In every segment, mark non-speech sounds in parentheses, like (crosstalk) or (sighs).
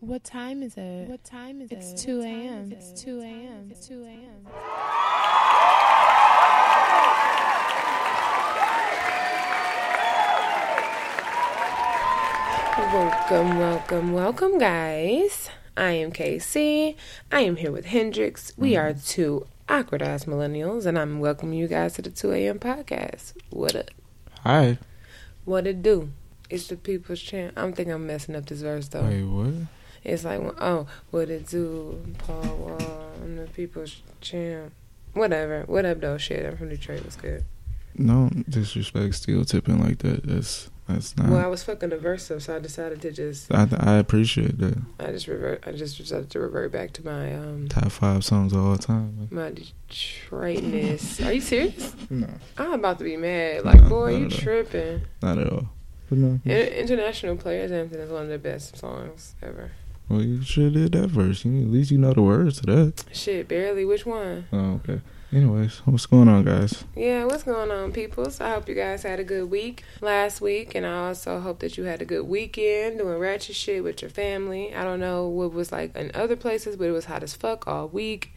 What time is it? What time is it's it? It's 2 a.m. It's 2 a.m. It's 2 a.m. Welcome, welcome, welcome, guys. I am KC. I am here with Hendrix. We are two awkward ass millennials, and I'm welcoming you guys to the 2 a.m. podcast. What up? Hi. What it do? It's the people's chant. I'm thinking I'm messing up this verse though. Wait, what? It's like, oh, what it do? Paul Wall, I'm the people's champ. Whatever. What up, though? Shit, I'm from Detroit. What's good? No disrespect, steel tipping like that. That's that's not. Well, I was fucking the verse up, so I decided to just. I I appreciate that. I just revert. I just decided to revert back to my um. Top five songs of all time. My Detroitness. Are you serious? No. I'm about to be mad. Like, no, boy, you tripping? Not at all. But no. International Players Anthem is one of the best songs ever. Well, you should have did that verse. at least you know the words to that. Shit, barely. Which one? Oh, okay. Anyways, what's going on, guys? Yeah, what's going on, peoples? I hope you guys had a good week last week, and I also hope that you had a good weekend doing ratchet shit with your family. I don't know what was like in other places, but it was hot as fuck all week.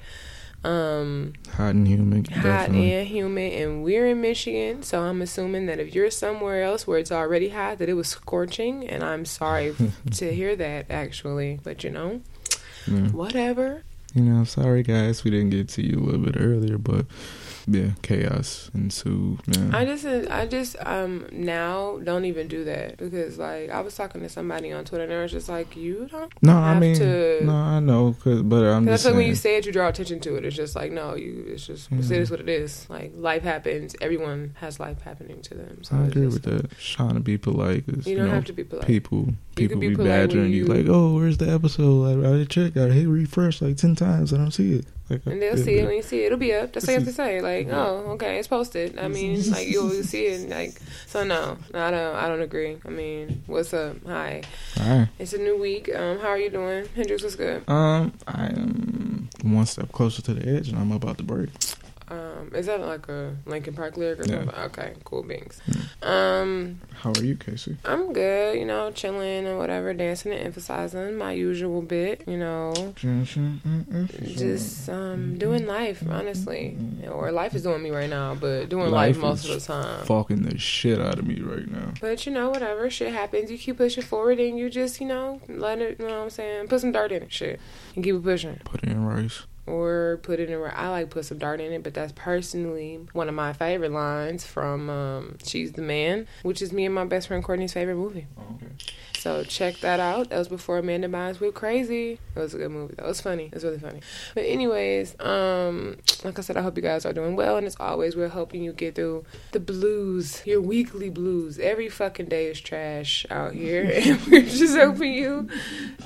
Um, hot and humid. Hot definitely. and humid, and we're in Michigan, so I'm assuming that if you're somewhere else where it's already hot, that it was scorching. And I'm sorry (laughs) to hear that, actually, but you know, yeah. whatever. You know, sorry guys, we didn't get to you a little bit earlier, but yeah, chaos ensued. Man. I just, I just, um, now don't even do that because, like, I was talking to somebody on Twitter and they was just like, you don't. No, I mean, to, no, I know, cause, but I'm just. That's like when you say it, you draw attention to it. It's just like, no, you, it's just, yeah. it is what it is. Like, life happens. Everyone has life happening to them. So I agree with that. Trying to be polite. You don't you know, have to be polite. People, people be, be badgering you, you, like, oh, where's the episode? I, I check, I hit refresh like ten times, I don't see it. (laughs) And they'll see it when you see it. It'll be up. That's all you have to say. Like, oh, okay, it's posted. I mean, (laughs) like you'll see it. Like, so no, I don't. I don't agree. I mean, what's up? Hi. Hi. It's a new week. Um, how are you doing, Hendrix? What's good? Um, I am one step closer to the edge, and I'm about to break. Um, is that like a Linkin Park lyric or yeah. something? Okay, cool beans. Mm. Um, how are you, Casey? I'm good. You know, chilling and whatever, dancing and emphasizing my usual bit. You know, just um, doing life, honestly, or life is doing me right now, but doing life, life most of the time. Fucking the shit out of me right now. But you know, whatever shit happens, you keep pushing forward, and you just you know let it. You know what I'm saying? Put some dirt in it, shit, and keep it pushing. Put it in rice or put it in where I like put some dart in it, but that's personally one of my favorite lines from um, She's the Man, which is me and my best friend Courtney's favorite movie. Oh, okay. So check that out. That was before Amanda Bynes went crazy. It was a good movie. That was funny. It was really funny. But anyways, um, like I said, I hope you guys are doing well. And as always, we're helping you get through the blues, your weekly blues. Every fucking day is trash out here, (laughs) and we're just helping you,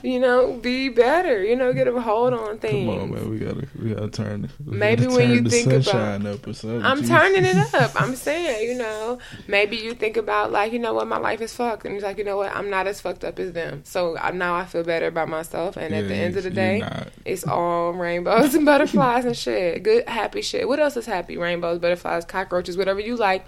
you know, be better. You know, get a hold on things. Come on, man. We gotta, we gotta turn. We maybe gotta when turn you think about, up or something. I'm turning it up. I'm (laughs) saying, you know, maybe you think about like, you know what, my life is fucked, and it's like, you know what, I'm not as fucked up as them. So now I feel better about myself. And yeah, at the end of the day, it's all rainbows and (laughs) butterflies and shit. Good, happy shit. What else is happy? Rainbows, butterflies, cockroaches, whatever you like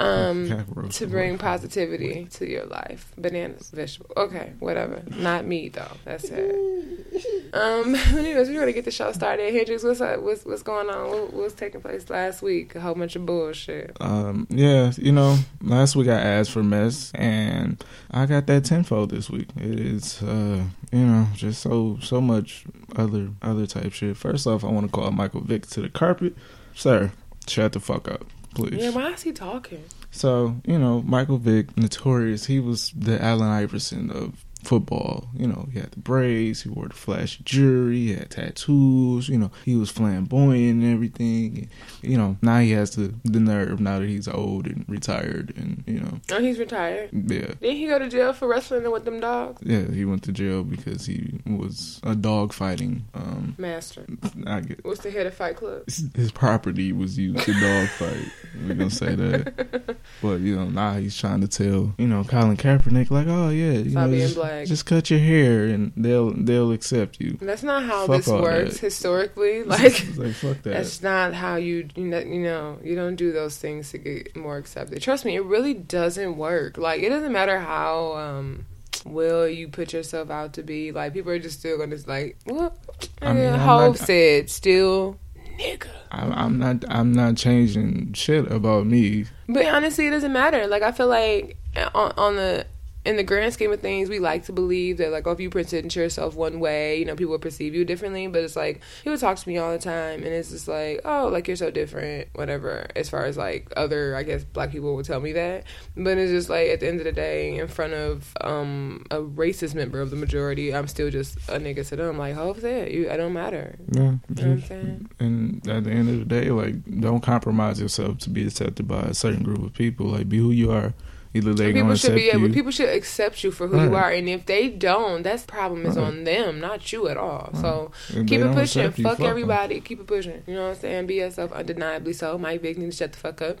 um, (laughs) to bring positivity to your life. Bananas, vegetable. Okay, whatever. Not me though. That's it. Um, (laughs) anyways, we're gonna get the show started. Hendrix, what's up? What's what's going on? What, what's taking place last week? A whole bunch of bullshit. Um, yeah, you know, last week I asked for mess, and I got that tenfold this week. It is, uh, you know, just so so much other other type shit. First off, I want to call Michael Vick to the carpet, sir. Shut the fuck up please. Yeah, why is he talking? So, you know, Michael Vick, notorious, he was the Allen Iverson of football. You know, he had the braids, he wore the flashy jewelry, he had tattoos, you know, he was flamboyant and everything. And, you know, now he has the, the nerve now that he's old and retired and, you know. Oh, he's retired? Yeah. Didn't he go to jail for wrestling with them dogs? Yeah, he went to jail because he was a dog fighting um, master. I get What's the head of Fight Club? His property was used to dog fight. We're gonna say that. (laughs) but, you know, now he's trying to tell, you know, Colin Kaepernick like, oh yeah, you Stop know, being black like just cut your hair and they'll they'll accept you. That's not how fuck this works that. historically. Like, like fuck (laughs) that. That's not how you you know, you don't do those things to get more accepted. Trust me, it really doesn't work. Like it doesn't matter how um will you put yourself out to be. Like people are just still gonna just like what I mean, Hov said still nigga. I'm, I'm not. I'm not changing shit about me. But honestly, it doesn't matter. Like I feel like on, on the in the grand scheme of things, we like to believe that like, oh, if you present yourself one way, you know, people will perceive you differently. But it's like he would talk to me all the time, and it's just like, oh, like you're so different, whatever. As far as like other, I guess black people will tell me that, but it's just like at the end of the day, in front of um a racist member of the majority, I'm still just a nigga to them. Like, how's that you, I don't matter. Yeah, you know what I'm saying. And at the end of the day, like, don't compromise yourself to be accepted by a certain group of people. Like, be who you are Either they people should be able, you. people should accept you for who right. you are, and if they don't, that's problem is right. on them, not you at all. Right. So if keep it pushing. Fuck everybody. Keep it pushing. You know what I'm saying? Be yourself, undeniably so. Mike Vick needs to shut the fuck up.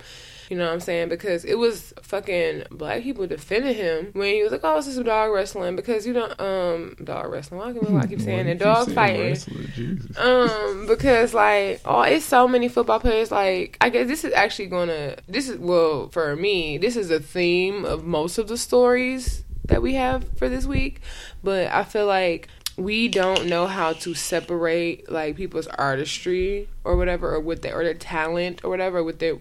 You know what I'm saying? Because it was fucking black people defending him when he was like, "Oh, this is dog wrestling." Because you don't um dog wrestling. Why, can, I keep (laughs) saying it? Dog fighting. um, because like oh, it's so many football players. Like I guess this is actually gonna. This is well for me. This is a theme of most of the stories that we have for this week. But I feel like we don't know how to separate like people's artistry or whatever or with their or their talent or whatever with their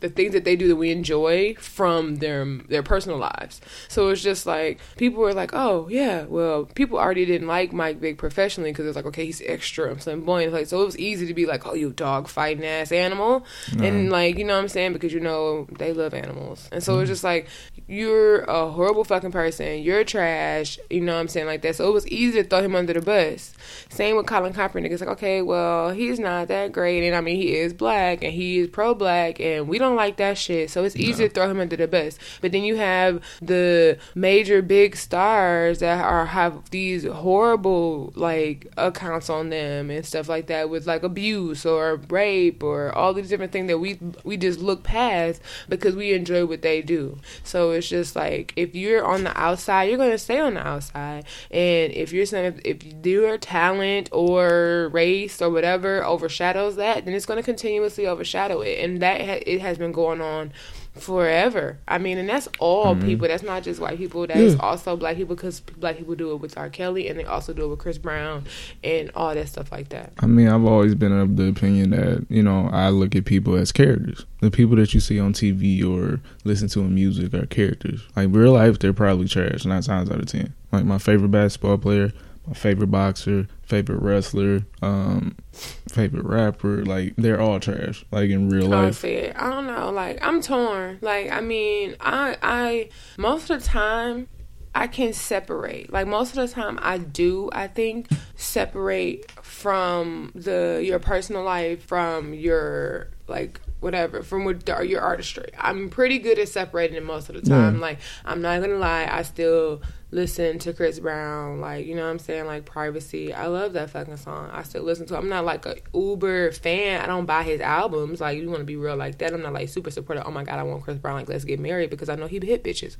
the things that they do that we enjoy from their their personal lives. So it's just like people were like, "Oh yeah, well, people already didn't like Mike Vick professionally because it's like, okay, he's extra and flamboyant. Like, so it was easy to be like, "Oh, you dog fighting ass animal," and like, you know what I'm saying? Because you know they love animals, and so mm-hmm. it's just like you're a horrible fucking person. You're trash. You know what I'm saying like that. So it was easy to throw him under the bus. Same with Colin Kaepernick. It's like, okay, well, he's not that great, and I mean, he is black and he is pro black, and we don't like that shit. So it's easy no. to throw him under the bus. But then you have the major big stars that are have these horrible like accounts on them and stuff like that with like abuse or rape or all these different things that we we just look past because we enjoy what they do. So it's just like if you're on the outside, you're gonna stay on the outside. And if you're saying if, your talent or race or whatever overshadows that, then it's gonna continuously overshadow it. And that ha- it has been going on forever. I mean, and that's all mm-hmm. people. That's not just white people. That's yeah. also black people because black people do it with R. Kelly and they also do it with Chris Brown and all that stuff like that. I mean, I've always been of the opinion that you know I look at people as characters. The people that you see on TV or listen to in music are characters. Like real life, they're probably trash nine times out of ten. Like my favorite basketball player, my favorite boxer, favorite wrestler, um, favorite rapper. Like they're all trash. Like in real life. I don't know. Like I'm torn. Like I mean, I I most of the time I can separate. Like most of the time I do, I think, separate from the your personal life from your like whatever from what your artistry. I'm pretty good at separating it most of the time. Yeah. Like I'm not gonna lie, I still listen to Chris Brown, like you know what I'm saying, like Privacy. I love that fucking song. I still listen to. It. I'm not like a Uber fan. I don't buy his albums. Like you want to be real like that. I'm not like super supportive. Oh my god, I want Chris Brown. Like let's get married because I know he hit bitches.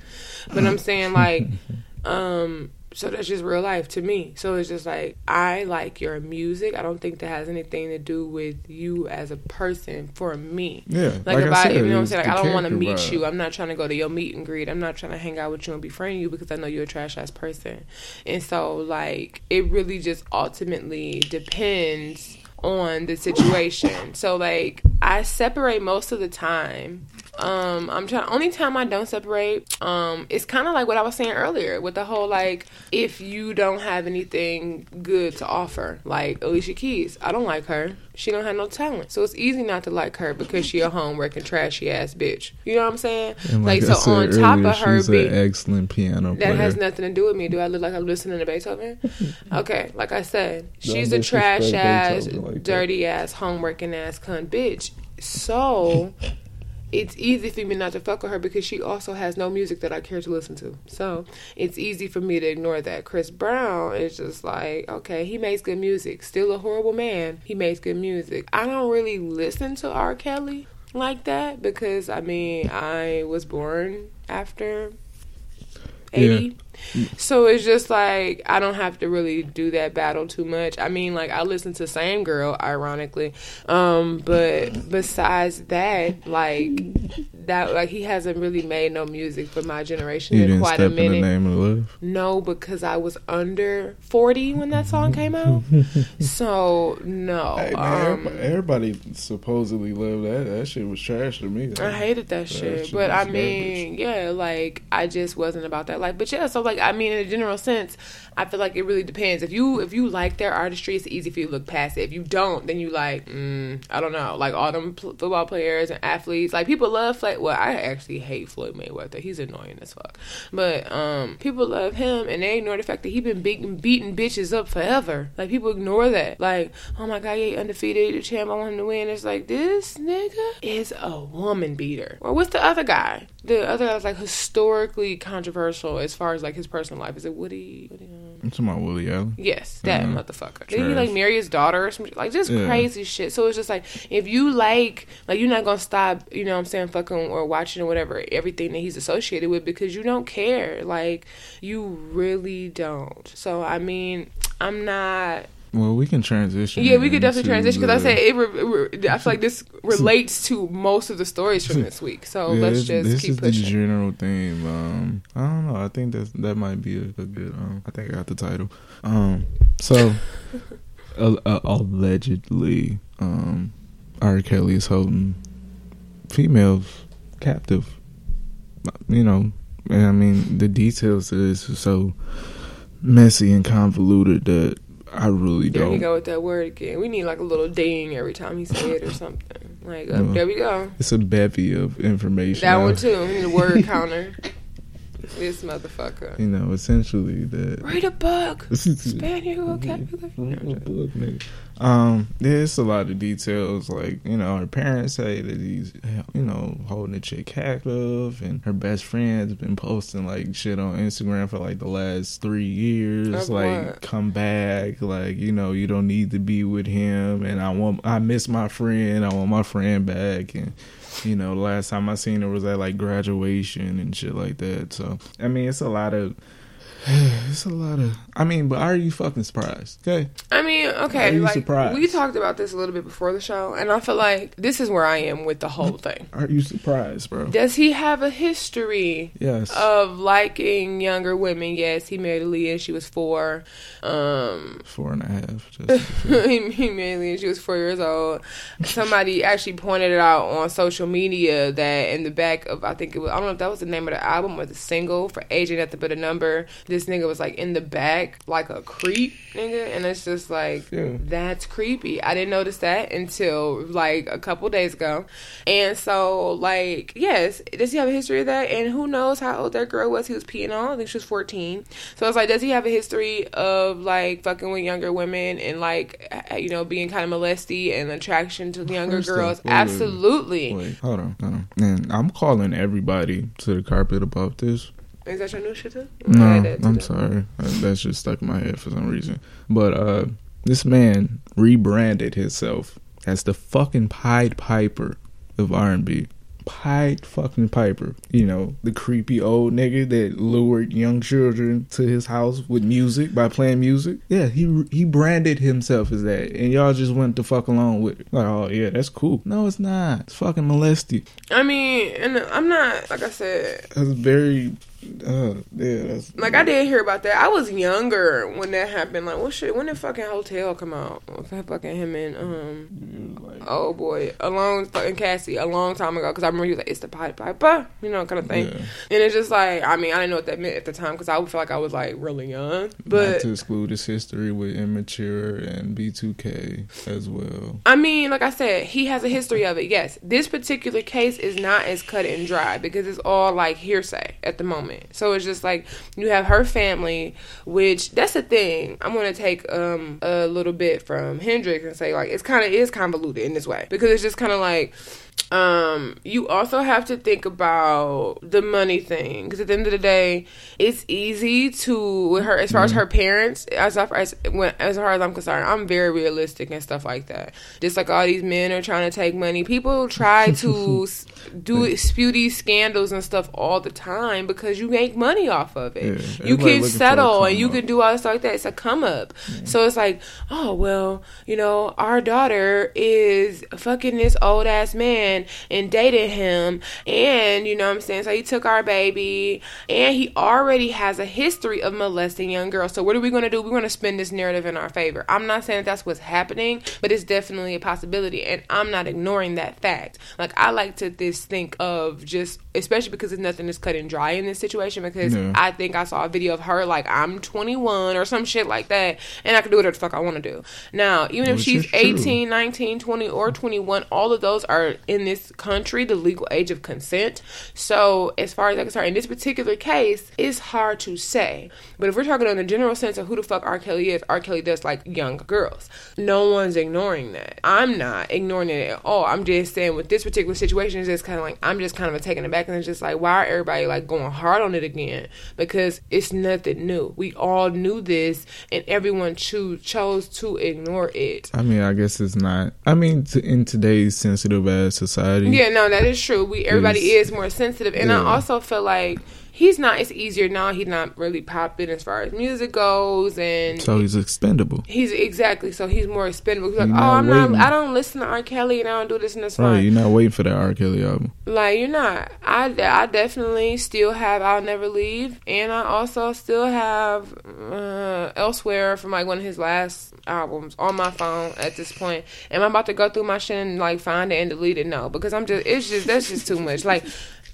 But I'm saying like, (laughs) um, so that's just real life to me. So it's just like I like your music. I don't think that has anything to do with you as a person for me. Yeah. Like, like if I, said, you know what I'm saying? Like I don't want to meet vibe. you. I'm not trying to go to your meet and greet. I'm not trying to hang out with you and befriend you because I know you're a trash ass person. And so like it really just ultimately depends on the situation. So like I separate most of the time um, I'm trying. Only time I don't separate, um, it's kind of like what I was saying earlier with the whole like, if you don't have anything good to offer, like Alicia Keys, I don't like her. She don't have no talent, so it's easy not to like her because she a homeworking trashy ass bitch. You know what I'm saying? like, like so, on top of her being an excellent piano player. That has nothing to do with me. Do I look like I'm listening to Beethoven? (laughs) okay, like I said, she's a trash ass, like dirty ass, homeworking ass cunt bitch. So (laughs) it's easy for me not to fuck with her because she also has no music that I care to listen to. So it's easy for me to ignore that. Chris Brown is just like, okay, he makes good music. Still a horrible man. He makes good music. I don't really listen to R. Kelly like that because I mean, I was born after 80. So it's just like I don't have to really do that battle too much. I mean, like I listen to Same Girl, ironically, um, but besides that, like that, like he hasn't really made no music for my generation in quite a minute. No, because I was under forty when that song came out. (laughs) so no, hey, man, um, everybody supposedly loved that. That shit was trash to me. I hated that, that shit, but I mean, garbage. yeah, like I just wasn't about that life. But yeah, so like I mean, in a general sense, I feel like it really depends. If you if you like their artistry, it's easy for you to look past it. If you don't, then you like, mm, I don't know, like all them pl- football players and athletes. Like people love Floyd. Well, I actually hate Floyd Mayweather. He's annoying as fuck. But um, people love him, and they ignore the fact that he been beating beating bitches up forever. Like people ignore that. Like, oh my god, he undefeated, the champ. I want him to win. It's like this nigga is a woman beater. Or what's the other guy? The other guy's like historically controversial as far as like his personal life. Is it Woody? Woody um, I'm talking about Willie Allen. Yes, that motherfucker. Did he like marry his daughter or something? Like just yeah. crazy shit. So it's just like if you like, like you're not gonna stop, you know, what I'm saying, fucking or watching or whatever everything that he's associated with because you don't care. Like you really don't. So I mean, I'm not well, we can transition. Yeah, we could definitely transition because I said it. Re- re- I feel like this (laughs) relates to most of the stories from this week. So yeah, let's just this keep is pushing. the general theme. Um, I don't know. I think that that might be a, a good. Um, I think I got the title. Um, so (laughs) uh, uh, allegedly, um, R. Kelly is holding females captive. You know, and I mean the details is so messy and convoluted that I really don't. There we go with that word again. We need like a little ding every time he say it or something. Like, uh, there we go. It's a bevy of information. That one (laughs) too. We need a word counter. This motherfucker. You know, essentially that. Read a book. Expand your vocabulary. Read a book, nigga. Um, there's a lot of details. Like, you know, her parents say that he's, you know, holding a chick captive, and her best friend's been posting like shit on Instagram for like the last three years. Like, what? come back. Like, you know, you don't need to be with him, and I want, I miss my friend. I want my friend back, and you know, last time I seen her was at like graduation and shit like that. So I mean, it's a lot of (sighs) it's a lot of. I mean, but are you fucking surprised? Okay. I mean, okay. Are you like, surprised? We talked about this a little bit before the show, and I feel like this is where I am with the whole thing. Are you surprised, bro? Does he have a history? Yes. Of liking younger women? Yes, he married Aaliyah. She was four. Um, four and a half. he, (laughs) he married Aaliyah. She was four years old. Somebody actually pointed it out on social media that in the back of I think it was I don't know if that was the name of the album or the single for Age Ain't Nothing But a Number this nigga was like in the back like a creep nigga. And it's just like yeah. that's creepy. I didn't notice that until like a couple days ago. And so like yes does he have a history of that? And who knows how old that girl was? He was peeing on. I think she was 14 so it's like does he have a history of like fucking with younger women and like you know being kind of molesty and attraction to younger First girls? wait, absolutely. wait, wait, hold on hold on. And i'm calling everybody to the carpet about this is that your new shit too? No, I'm sorry. That's just stuck in my head for some reason. But uh, this man rebranded himself as the fucking Pied Piper of R&B. Pied fucking Piper. You know, the creepy old nigga that lured young children to his house with music by playing music. Yeah, he he branded himself as that, and y'all just went to fuck along with it. Like, oh yeah, that's cool. No, it's not. It's fucking molesty. I mean, and I'm not like I said. That's very uh, yeah, like I did hear about that. I was younger when that happened. Like, what shit? When did fucking Hotel come out? Fucking him and um, like, oh boy, a long fucking Cassie a long time ago. Because I remember he was like, "It's the Pied Piper," you know, kind of thing. Yeah. And it's just like, I mean, I didn't know what that meant at the time because I would feel like I was like really young. But Not to exclude his history with Immature and B2K as well. I mean, like I said, he has a history of it. Yes, this particular case is not as cut and dry because it's all like hearsay at the moment. So it's just like you have her family, which that's the thing. I'm gonna take um a little bit from Hendrix and say like it's kind of is convoluted in this way because it's just kind of like um, you also have to think about the money thing because at the end of the day, it's easy to with her as far mm. as her parents. As far as when, as far as I'm concerned, I'm very realistic and stuff like that. Just like all these men are trying to take money, people try (laughs) to do spew these scandals and stuff all the time because you make money off of it. Yeah, you can settle and you up. can do all this stuff like that. It's a come up. Yeah. So it's like, oh well, you know, our daughter is fucking this old ass man and dated him, and you know what I'm saying. So he took our baby, and he already has a history of molesting young girls. So what are we gonna do? We're gonna spin this narrative in our favor. I'm not saying that that's what's happening, but it's definitely a possibility, and I'm not ignoring that fact. Like I like to this think of just especially because it's nothing is cut and dry in this situation because yeah. I think I saw a video of her like I'm 21 or some shit like that and I can do whatever the fuck I want to do. Now, even if she's 18, 19, 20 or 21, all of those are in this country the legal age of consent. So, as far as I'm concerned, in this particular case, it's hard to say. But if we're talking in the general sense of who the fuck R. Kelly is, R. Kelly does like young girls. No one's ignoring that. I'm not ignoring it at all. I'm just saying with this particular situation, it's just kind of like I'm just kind of taken aback and it's just like why are everybody like going hard on it again? Because it's nothing new. We all knew this, and everyone cho- chose to ignore it. I mean, I guess it's not. I mean, in today's sensitive ass society, yeah, no, that is true. We everybody is more sensitive, and yeah. I also feel like he's not. It's easier now. He's not really popping as far as music goes, and so he's expendable. He's exactly so he's more expendable. He's like, oh, I'm waiting. not. I don't listen to R. Kelly, and I don't do this and that's right. You're not waiting for that R. Kelly album. Like you're not. I I definitely still have I'll Never Leave, and I also still have uh, Elsewhere from like one of his last albums on my phone at this point. Am I about to go through my shit and like find it and delete it? No, because I'm just. It's just that's just too much. Like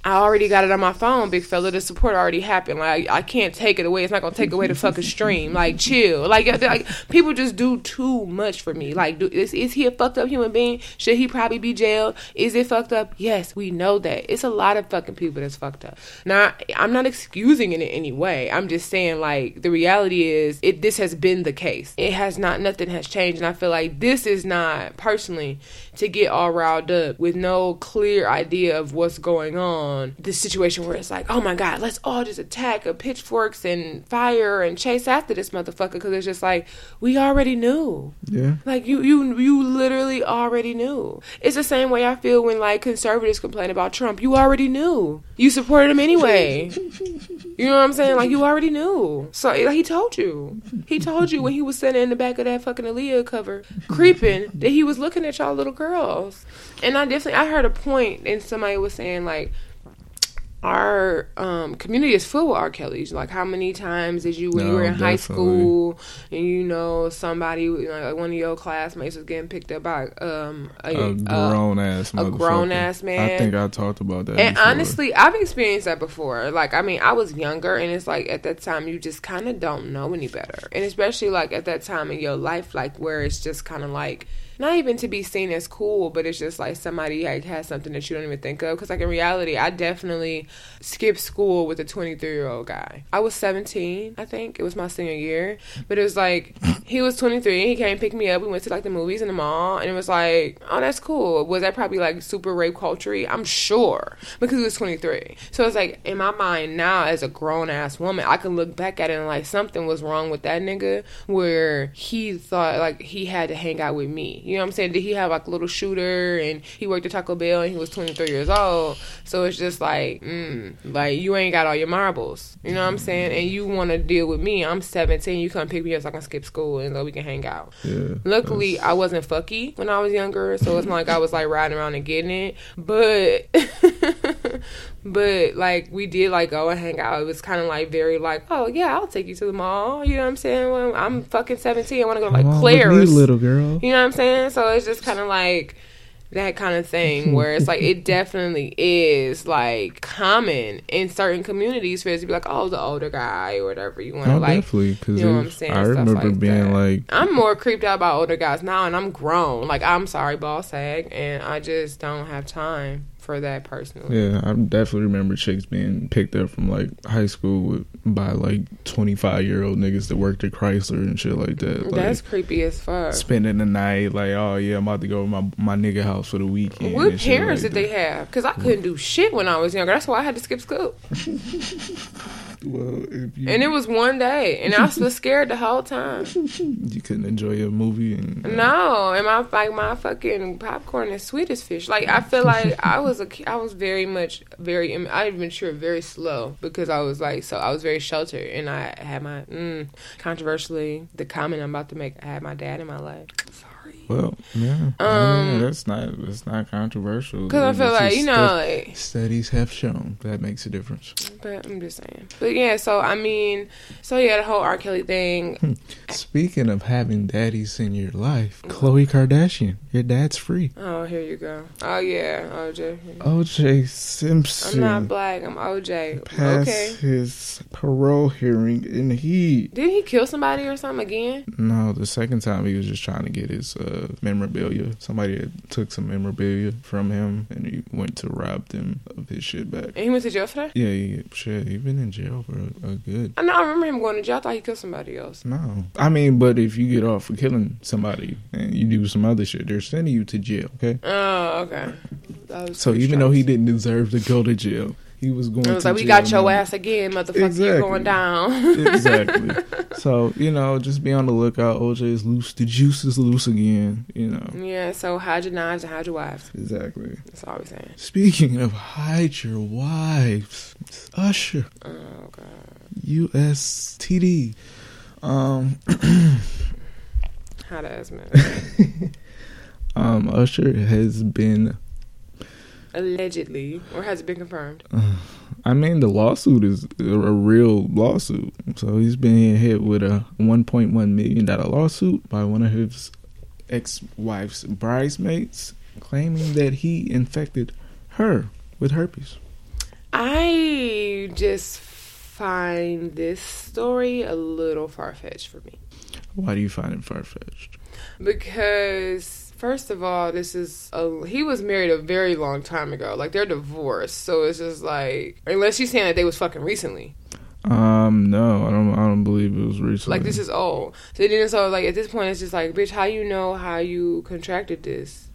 I already got it on my phone, big fella. The support already happened. Like I can't take it away. It's not gonna take away the fucking stream. Like chill. Like, like people just do too much for me. Like, do, is, is he a fucked up human being? Should he probably be jailed? Is it fucked up? Yes, we know that. It's a lot of fucking people that's fucked up. Now, I'm not excusing it in any way. I'm just saying like the reality is it. This has been the case. It has not. Nothing has changed, and I feel like this is not personally to get all riled up with no clear idea of what's going on. This situation where it's like, oh my God, let's all just attack a pitchforks and fire and chase after this motherfucker because it's just like we already knew. Yeah. Like you, you, you literally already knew. It's the same way I feel when like conservatives complain about Trump. You already knew. You supported him anyway. (laughs) you know what I'm saying? Like you already knew. So like, he told you. He told you when he was sitting in the back of that fucking Aaliyah cover, creeping, that he was looking at y'all little girls. And I definitely I heard a point and somebody was saying like our um, community is full of R. Kelly's. Like, how many times did you, when no, you were in definitely. high school, and you know somebody, like one of your classmates was getting picked up by um, a, a grown a, ass, a grown ass man. I think I talked about that. And before. honestly, I've experienced that before. Like, I mean, I was younger, and it's like at that time you just kind of don't know any better, and especially like at that time in your life, like where it's just kind of like not even to be seen as cool, but it's just like somebody like has something that you don't even think of. Because like in reality, I definitely skipped school with a 23 year old guy. I was 17, I think it was my senior year, but it was like he was 23. He came pick me up. We went to like the movies in the mall, and it was like, oh, that's cool. Was that probably like super rape culture? I'm sure because he was 23. So it's like in my mind now, as a grown ass woman, I can look back at it and like something was wrong with that nigga where he thought like he had to hang out with me. You know what I'm saying? Did he have like a little shooter and he worked at Taco Bell and he was 23 years old? So it's just like, mm, like you ain't got all your marbles. You know what I'm saying? And you want to deal with me? I'm 17. You come pick me up so I can skip school and so we can hang out. Yeah, Luckily, I wasn't fucky when I was younger, so it's not like I was like riding around and getting it. But (laughs) But like we did like go and hang out. It was kind of like very like, oh yeah, I'll take you to the mall. You know what I'm saying? Well, I'm fucking 17. I want to go to like oh, Claire's, little girl. You know what I'm saying? So it's just kind of like that kind of thing (laughs) where it's like it definitely is like common in certain communities for it to be like oh the older guy or whatever you want to oh, like definitely because you know what I'm saying I remember like being that. like I'm more creeped out by older guys now and I'm grown like I'm sorry ball sag and I just don't have time for that personally. Yeah, I definitely remember chicks being picked up from like high school with, by like twenty five year old niggas that worked at Chrysler and shit like that. Like, That's creepy as fuck. Spending the night, like, oh yeah, I'm about to go to my my nigga house for the weekend. What parents like did that. they have? Because I couldn't do shit when I was younger. That's why I had to skip school. (laughs) Well, you, and it was one day, and I was scared the whole time. (laughs) You couldn't enjoy a movie, and uh, no, and my like my fucking popcorn is sweet as fish. Like I feel like (laughs) I was a I was very much very I matured very slow because I was like so I was very sheltered, and I had my mm, controversially the comment I'm about to make. I had my dad in my life. So well, yeah, um, I mean, that's not that's not controversial. Because I feel like you know, like, studies have shown that makes a difference. But I'm just saying. But yeah, so I mean, so yeah, the whole R. Kelly thing. Hmm. Speaking of having daddies in your life, Khloe Kardashian, your dad's free. Oh, here you go. Oh yeah, OJ. OJ Simpson. I'm not black. I'm OJ. Passed okay. his parole hearing, and he did he kill somebody or something again? No, the second time he was just trying to get his. Uh, memorabilia. Somebody took some memorabilia from him, and he went to rob them of his shit back. And he went to jail for that. Yeah, he, shit, he been in jail for a, a good. I know. I remember him going to jail. I thought he killed somebody else. No, I mean, but if you get off for killing somebody and you do some other shit, they're sending you to jail. Okay. Oh, okay. So even though he didn't deserve to go to jail, he was going. It was like we got your ass again, motherfucker. Exactly. You're going down. (laughs) exactly. So you know, just be on the lookout. OJ is loose. The juice is loose again. You know. Yeah. So hide your knives and hide your wives. Exactly. That's all we're saying. Speaking of hide your wives, Usher. Oh God. USTD. Um. Hot ass man. (laughs) um, Usher has been Allegedly, or has it been confirmed? (sighs) I mean, the lawsuit is a real lawsuit. So he's been hit with a 1.1 million dollar lawsuit by one of his ex-wife's bridesmaids, claiming that he infected her with herpes. I just find this story a little far fetched for me. Why do you find it far fetched? Because First of all, this is a, he was married a very long time ago. Like they're divorced, so it's just like unless she's saying that they was fucking recently. Um, no, I don't. I don't believe it was recently. Like this is old. So then, so like at this point, it's just like, bitch, how you know how you contracted this?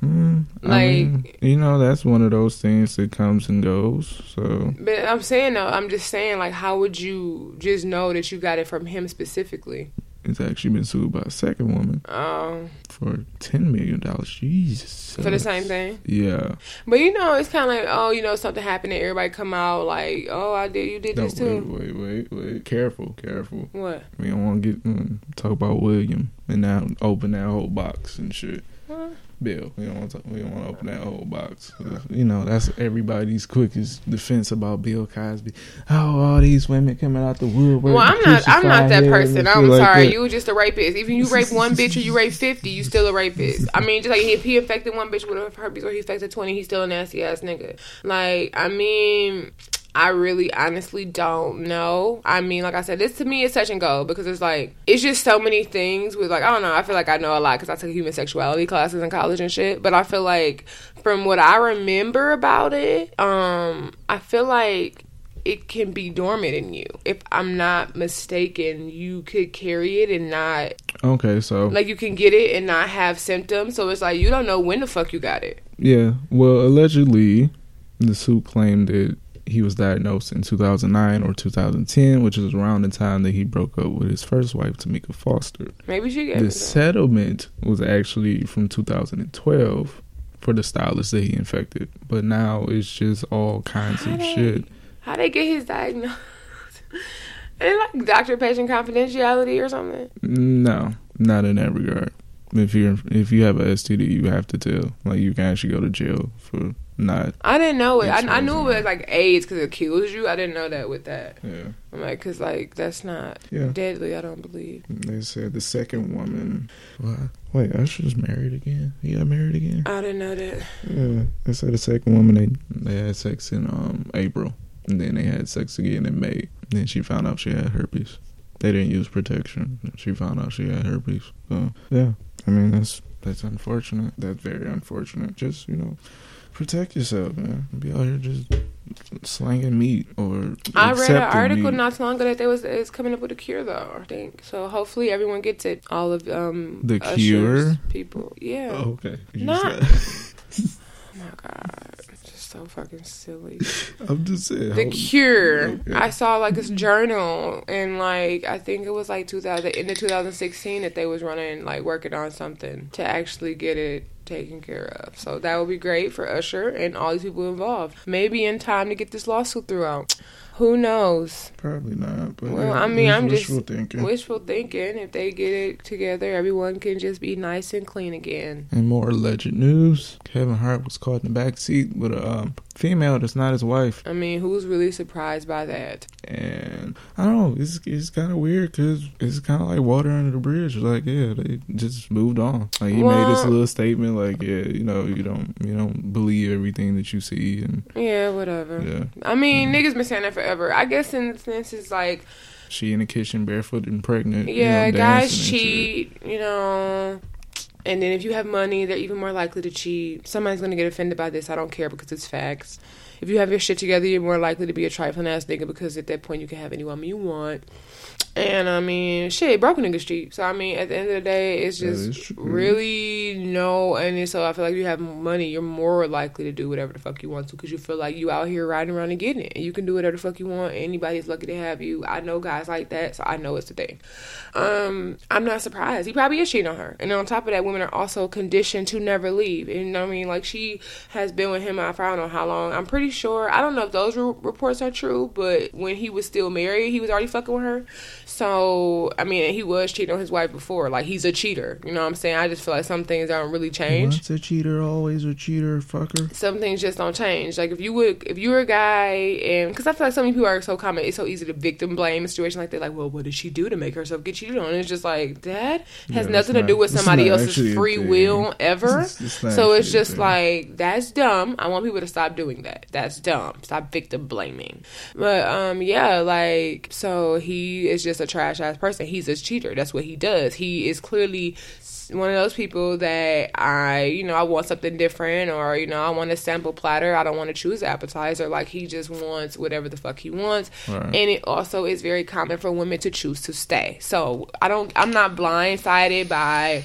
Mm, like mean, you know, that's one of those things that comes and goes. So, but I'm saying though, I'm just saying like, how would you just know that you got it from him specifically? It's actually been sued by a second woman. Oh. For ten million dollars. Jesus. For the same thing. Yeah. But you know, it's kind of like, oh, you know, something happened, and everybody come out like, oh, I did, you did no, this too. Wait, wait, wait, wait. Careful, careful. What? We don't want to get mm, talk about William and now open that whole box and shit. What? Bill. We don't want to. We don't want to open that whole box. You know, that's everybody's quickest defense about Bill Cosby. Oh, all these women coming out the woodwork. Well, I'm not. I'm not that person. I'm like sorry. That. You were just a rapist. Even you rape one bitch or you rape fifty, you still a rapist. I mean, just like if he infected one bitch with herpes or he infected twenty, he's still a nasty ass nigga. Like, I mean. I really honestly don't know. I mean, like I said, this to me is touch and go because it's like it's just so many things with like I don't know. I feel like I know a lot because I took human sexuality classes in college and shit. But I feel like from what I remember about it, um, I feel like it can be dormant in you. If I'm not mistaken, you could carry it and not. Okay, so like you can get it and not have symptoms. So it's like you don't know when the fuck you got it. Yeah. Well, allegedly, the suit claimed that he was diagnosed in 2009 or 2010, which is around the time that he broke up with his first wife, Tameka Foster. Maybe she get The settlement was actually from 2012 for the stylist that he infected, but now it's just all kinds how of they, shit. How they get his diagnosis? (laughs) Is like doctor patient confidentiality or something? No, not in that regard. If you if you have a STD, you have to tell. Like you can actually go to jail for not. I didn't know it. I, I knew it was like AIDS because it kills you. I didn't know that with that. Yeah. I'm like, cause like that's not yeah. deadly. I don't believe. They said the second woman. What? Wait, Usher's married again. He got married again. I didn't know that. Yeah, they said the second woman they they had sex in um April, and then they had sex again in May. And then she found out she had herpes. They didn't use protection. She found out she had herpes. So yeah, I mean that's that's unfortunate. That's very unfortunate. Just you know protect yourself, man. Be out here just slanging meat or. I read an article meat. not so long ago that they was is coming up with a cure though. I think so. Hopefully everyone gets it. All of um the cure people. Yeah. Okay. Oh, okay. You not (laughs) so fucking silly. (laughs) I'm just saying. The Cure. Okay. I saw like this journal and like I think it was like 2000 in the 2016 that they was running like working on something to actually get it taken care of. So that would be great for Usher and all these people involved. Maybe in time to get this lawsuit through out. Who knows? Probably not. But well, I mean, I'm wishful just thinking. wishful thinking. If they get it together, everyone can just be nice and clean again. And more alleged news: Kevin Hart was caught in the back seat with a um, female that's not his wife. I mean, who's really surprised by that? And I don't know. It's it's kind of weird because it's kind of like water under the bridge. Like, yeah, they just moved on. Like he well, made this little statement, like, yeah, you know, you don't you don't believe everything that you see, and yeah, whatever. Yeah. I mean, mm-hmm. niggas been saying that forever. I guess in the sense it's like she in the kitchen barefoot and pregnant. Yeah, you know, guys cheat. You know and then if you have money, they're even more likely to cheat. Somebody's gonna get offended by this. I don't care because it's facts. If you have your shit together, you're more likely to be a trifling ass nigga because at that point you can have any woman you want. And I mean, shit, broken niggas cheap. So I mean, at the end of the day, it's just really no. And so I feel like you have money, you're more likely to do whatever the fuck you want to because you feel like you out here riding around and getting it, and you can do whatever the fuck you want. Anybody's lucky to have you. I know guys like that, so I know it's the thing. Um, I'm not surprised. He probably is cheating on her, and on top of that, women are also conditioned to never leave. And I mean, like she has been with him I don't know how long. I'm pretty sure. I don't know if those re- reports are true, but when he was still married, he was already fucking with her. So, I mean, he was cheating on his wife before. Like, he's a cheater. You know what I'm saying? I just feel like some things don't really change. Once a cheater, always a cheater, fucker. Some things just don't change. Like, if you would, if you're a guy, and because I feel like so many people are so common, it's so easy to victim blame a situation like that. Like, well, what did she do to make herself get cheated on? And it's just like, that has yeah, nothing to not, do with somebody else's free will ever. It's, it's so it's just like, that's dumb. I want people to stop doing that. That's dumb. Stop victim blaming. But, um, yeah, like, so he is just a trash ass person. He's a cheater. That's what he does. He is clearly one of those people that I, you know, I want something different or, you know, I want a sample platter. I don't want to choose appetizer. Like he just wants whatever the fuck he wants. Right. And it also is very common for women to choose to stay. So I don't I'm not blindsided by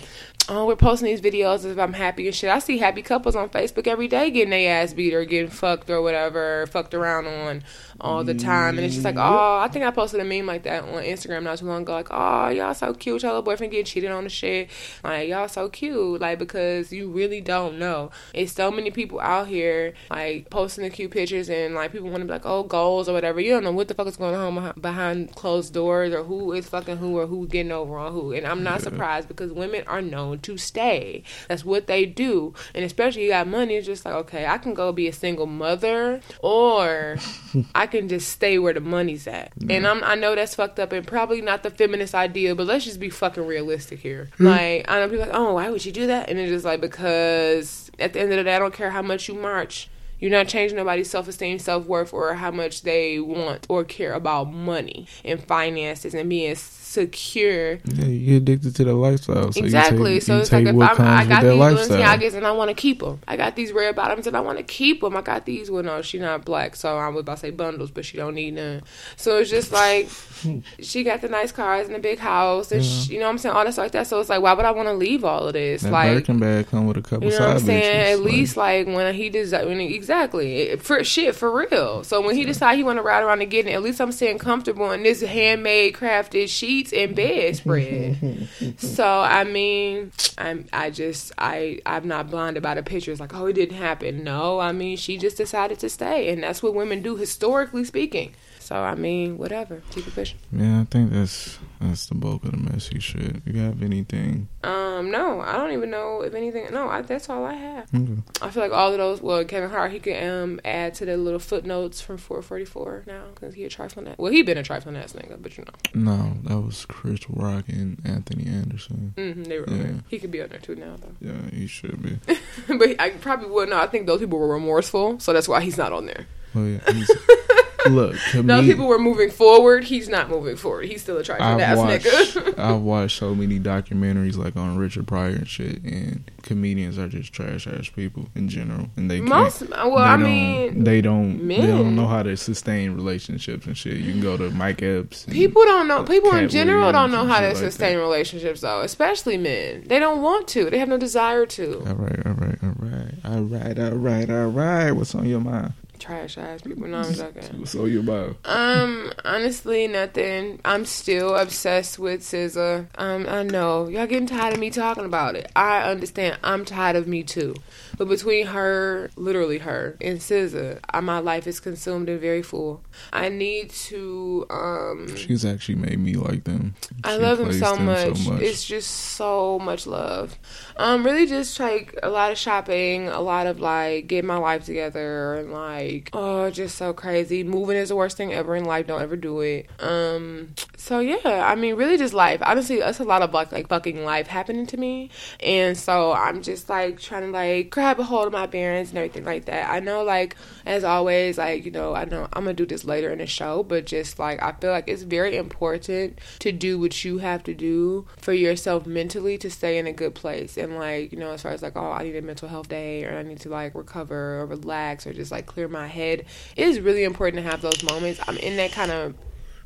oh, we're posting these videos as if I'm happy and shit. I see happy couples on Facebook every day getting their ass beat or getting fucked or whatever, fucked around on all the time. And it's just like, oh, I think I posted a meme like that on Instagram not too long ago. Like, oh, y'all so cute. Y'all boyfriend getting cheated on the shit. Like, y'all so cute. Like, because you really don't know. It's so many people out here, like, posting the cute pictures and, like, people want to be like, oh, goals or whatever. You don't know what the fuck is going on behind closed doors or who is fucking who or who getting over on who. And I'm not surprised because women are known to stay. That's what they do. And especially you got money, it's just like, okay, I can go be a single mother or (laughs) I can just stay where the money's at. Yeah. And I'm, I know that's fucked up and probably not the feminist idea, but let's just be fucking realistic here. Mm-hmm. Like, I know people like, oh, why would you do that? And it's just like, because at the end of the day, I don't care how much you march. You're not changing nobody's self esteem, self worth, or how much they want or care about money and finances and being secure. Yeah, you get addicted to the lifestyle. So exactly. Take, so it's like if I'm, I got these Balenciagas and I want to keep them. I got these red bottoms and I want to keep them. I got these. Well, no, oh, she's not black, so I was about to say bundles, but she don't need none. So it's just like (laughs) she got the nice cars and the big house, and yeah. she, you know what I'm saying, all that stuff like that. So it's like, why would I want to leave all of this? That like Birkin bag come with a couple. You know what I'm saying? At like, least like when he when he, exactly for shit for real. So when he decide he want to ride around and get it, at least I'm staying comfortable in this handmade crafted sheets and beds spread. (laughs) so I mean, I'm I just I I'm not blinded by the pictures like oh it didn't happen. No, I mean she just decided to stay, and that's what women do historically speaking. So I mean, whatever. Keep it pushing. Yeah, I think that's that's the bulk of the messy shit. You have anything? Um, no, I don't even know if anything. No, I, that's all I have. Okay. I feel like all of those. Well, Kevin Hart, he could um add to the little footnotes from 444 now because he a trifling ass. Well, he been a trifling ass nigga, but you know. No, that was Chris Rock and Anthony Anderson. Mm-hmm, they were yeah. He could be on there too now, though. Yeah, he should be. (laughs) but I probably would not. I think those people were remorseful, so that's why he's not on there. Oh yeah. (laughs) Look, no, people were moving forward. He's not moving forward. He's still a trifling ass nigga. (laughs) I've watched so many documentaries like on Richard Pryor and shit, and comedians are just trash ass people in general, and they most. Well, they I mean, they don't men. they don't know how to sustain relationships and shit. You can go to Mike Epps. People don't know. People Cat in general Williams don't know how to sustain like relationships, though. Especially men. They don't want to. They have no desire to. All right, all right, all right. I right, all right, all right. What's on your mind? Trash ass people. No, I'm (laughs) joking. So you about? Um, honestly, nothing. I'm still obsessed with SZA. Um, I know y'all getting tired of me talking about it. I understand. I'm tired of me too. But between her, literally her, and SZA, my life is consumed and very full. I need to. um She's actually made me like them. She I love them so, them much. so much. It's just so much love. Um, really, just like a lot of shopping, a lot of like getting my life together, and like oh, just so crazy. Moving is the worst thing ever in life. Don't ever do it. Um, so yeah, I mean, really, just life. Honestly, that's a lot of like like fucking life happening to me, and so I'm just like trying to like grab a hold of my bearings and everything like that. I know, like as always, like you know, I know I'm gonna do this later in the show, but just like I feel like it's very important to do what you have to do for yourself mentally to stay in a good place and like you know as far as like oh i need a mental health day or i need to like recover or relax or just like clear my head it is really important to have those moments i'm in that kind of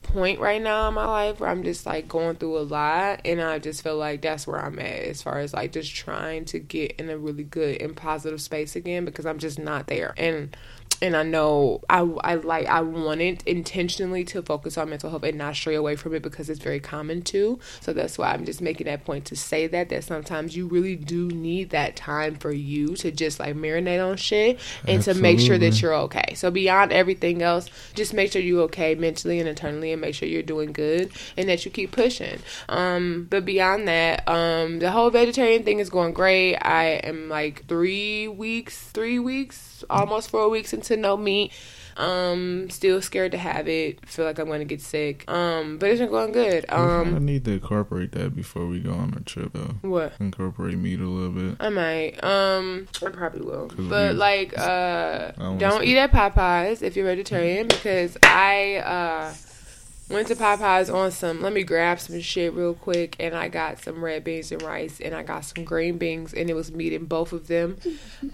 point right now in my life where i'm just like going through a lot and i just feel like that's where i'm at as far as like just trying to get in a really good and positive space again because i'm just not there. And and I know I, I like I wanted intentionally to focus on mental health and not stray away from it because it's very common too. So that's why I'm just making that point to say that that sometimes you really do need that time for you to just like marinate on shit and Absolutely. to make sure that you're okay. So beyond everything else, just make sure you're okay mentally and internally and make sure you're doing good and that you keep pushing. Um, but beyond that, um, the whole vegetarian thing is going great. I am like three weeks, three weeks almost four weeks into no meat. Um, still scared to have it. Feel like I'm gonna get sick. Um, but it's been going good. Um, I need to incorporate that before we go on a trip though. What? Incorporate meat a little bit. I might. Um, I probably will. But we, like, uh, don't eat at Popeyes if you're vegetarian because I uh Went to Popeyes on some, let me grab some shit real quick. And I got some red beans and rice. And I got some green beans. And it was meat in both of them.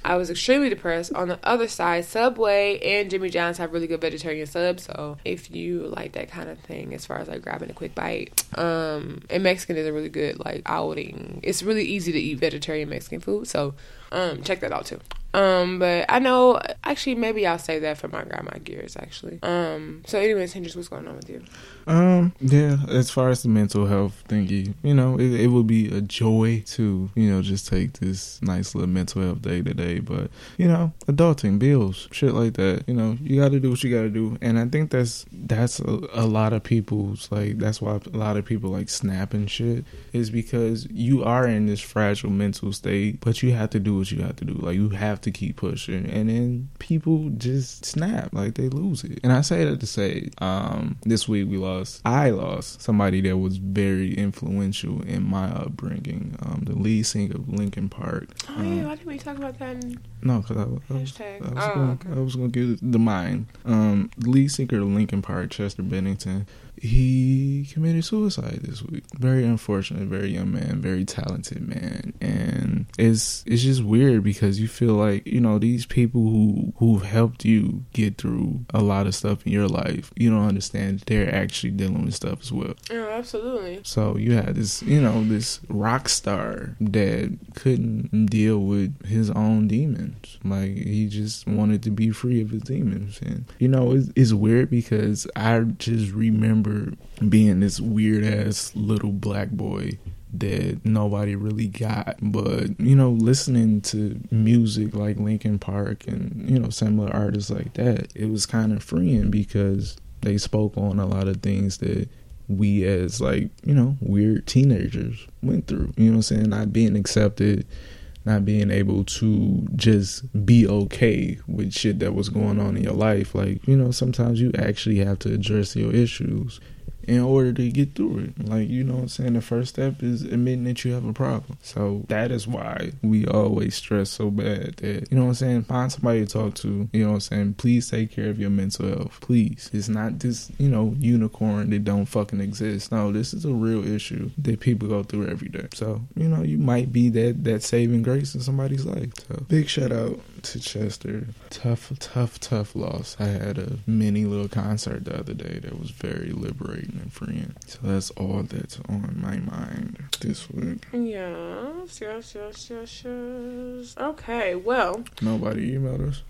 I was extremely depressed. On the other side, Subway and Jimmy John's have really good vegetarian subs. So if you like that kind of thing, as far as like grabbing a quick bite, um, and Mexican is a really good like outing. It's really easy to eat vegetarian Mexican food. So um, check that out too. Um, but I know actually maybe I'll say that for my grandma gears actually. Um, so anyways, Hendrix, what's going on with you? Um, yeah, as far as the mental health thingy, you know, it, it would be a joy to, you know, just take this nice little mental health day to day. But, you know, adulting, bills, shit like that, you know, you gotta do what you gotta do. And I think that's, that's a, a lot of people's, like, that's why a lot of people like snapping shit is because you are in this fragile mental state, but you have to do what you have to do. Like, you have to keep pushing. And then people just snap, like, they lose it. And I say that to say, um, this week we lost lost, I lost somebody that was very influential in my upbringing. Um, the lead singer of Linkin Park. Oh um, yeah, why didn't we talk about that? In- no, because I, I, was, I was oh, going, okay. I was going to give the mind. Um, the lead singer of Linkin Park, Chester Bennington he committed suicide this week. Very unfortunate, very young man, very talented man. And it's it's just weird because you feel like, you know, these people who who've helped you get through a lot of stuff in your life, you don't understand they're actually dealing with stuff as well. Yeah, absolutely. So you had this, you know, this rock star that couldn't deal with his own demons. Like he just wanted to be free of his demons. And you know, it's, it's weird because I just remember remember being this weird ass little black boy that nobody really got. But, you know, listening to music like Linkin Park and, you know, similar artists like that, it was kind of freeing because they spoke on a lot of things that we as like, you know, weird teenagers went through. You know what I'm saying? Not being accepted, not being able to just be okay with shit that was going on in your life. Like, you know, sometimes you actually have to address your issues in order to get through it. Like, you know I'm saying? The first step is admitting that you have a problem. So that is why we always stress so bad that, you know I'm saying? Find somebody to talk to. You know I'm saying? Please take care of your mental health. Please. It's not this, you know, unicorn that don't fucking exist. No, this is a real issue that people go through every day. So, you know, you might be that, that saving grace in somebody's life. So big shout out to Chester. Tough, tough, tough loss. I had a mini little concert the other day that was very liberating and freeing. So that's all that's on my mind this week. Yes, yes, yes, yes, yes. Okay, well. Nobody emailed us.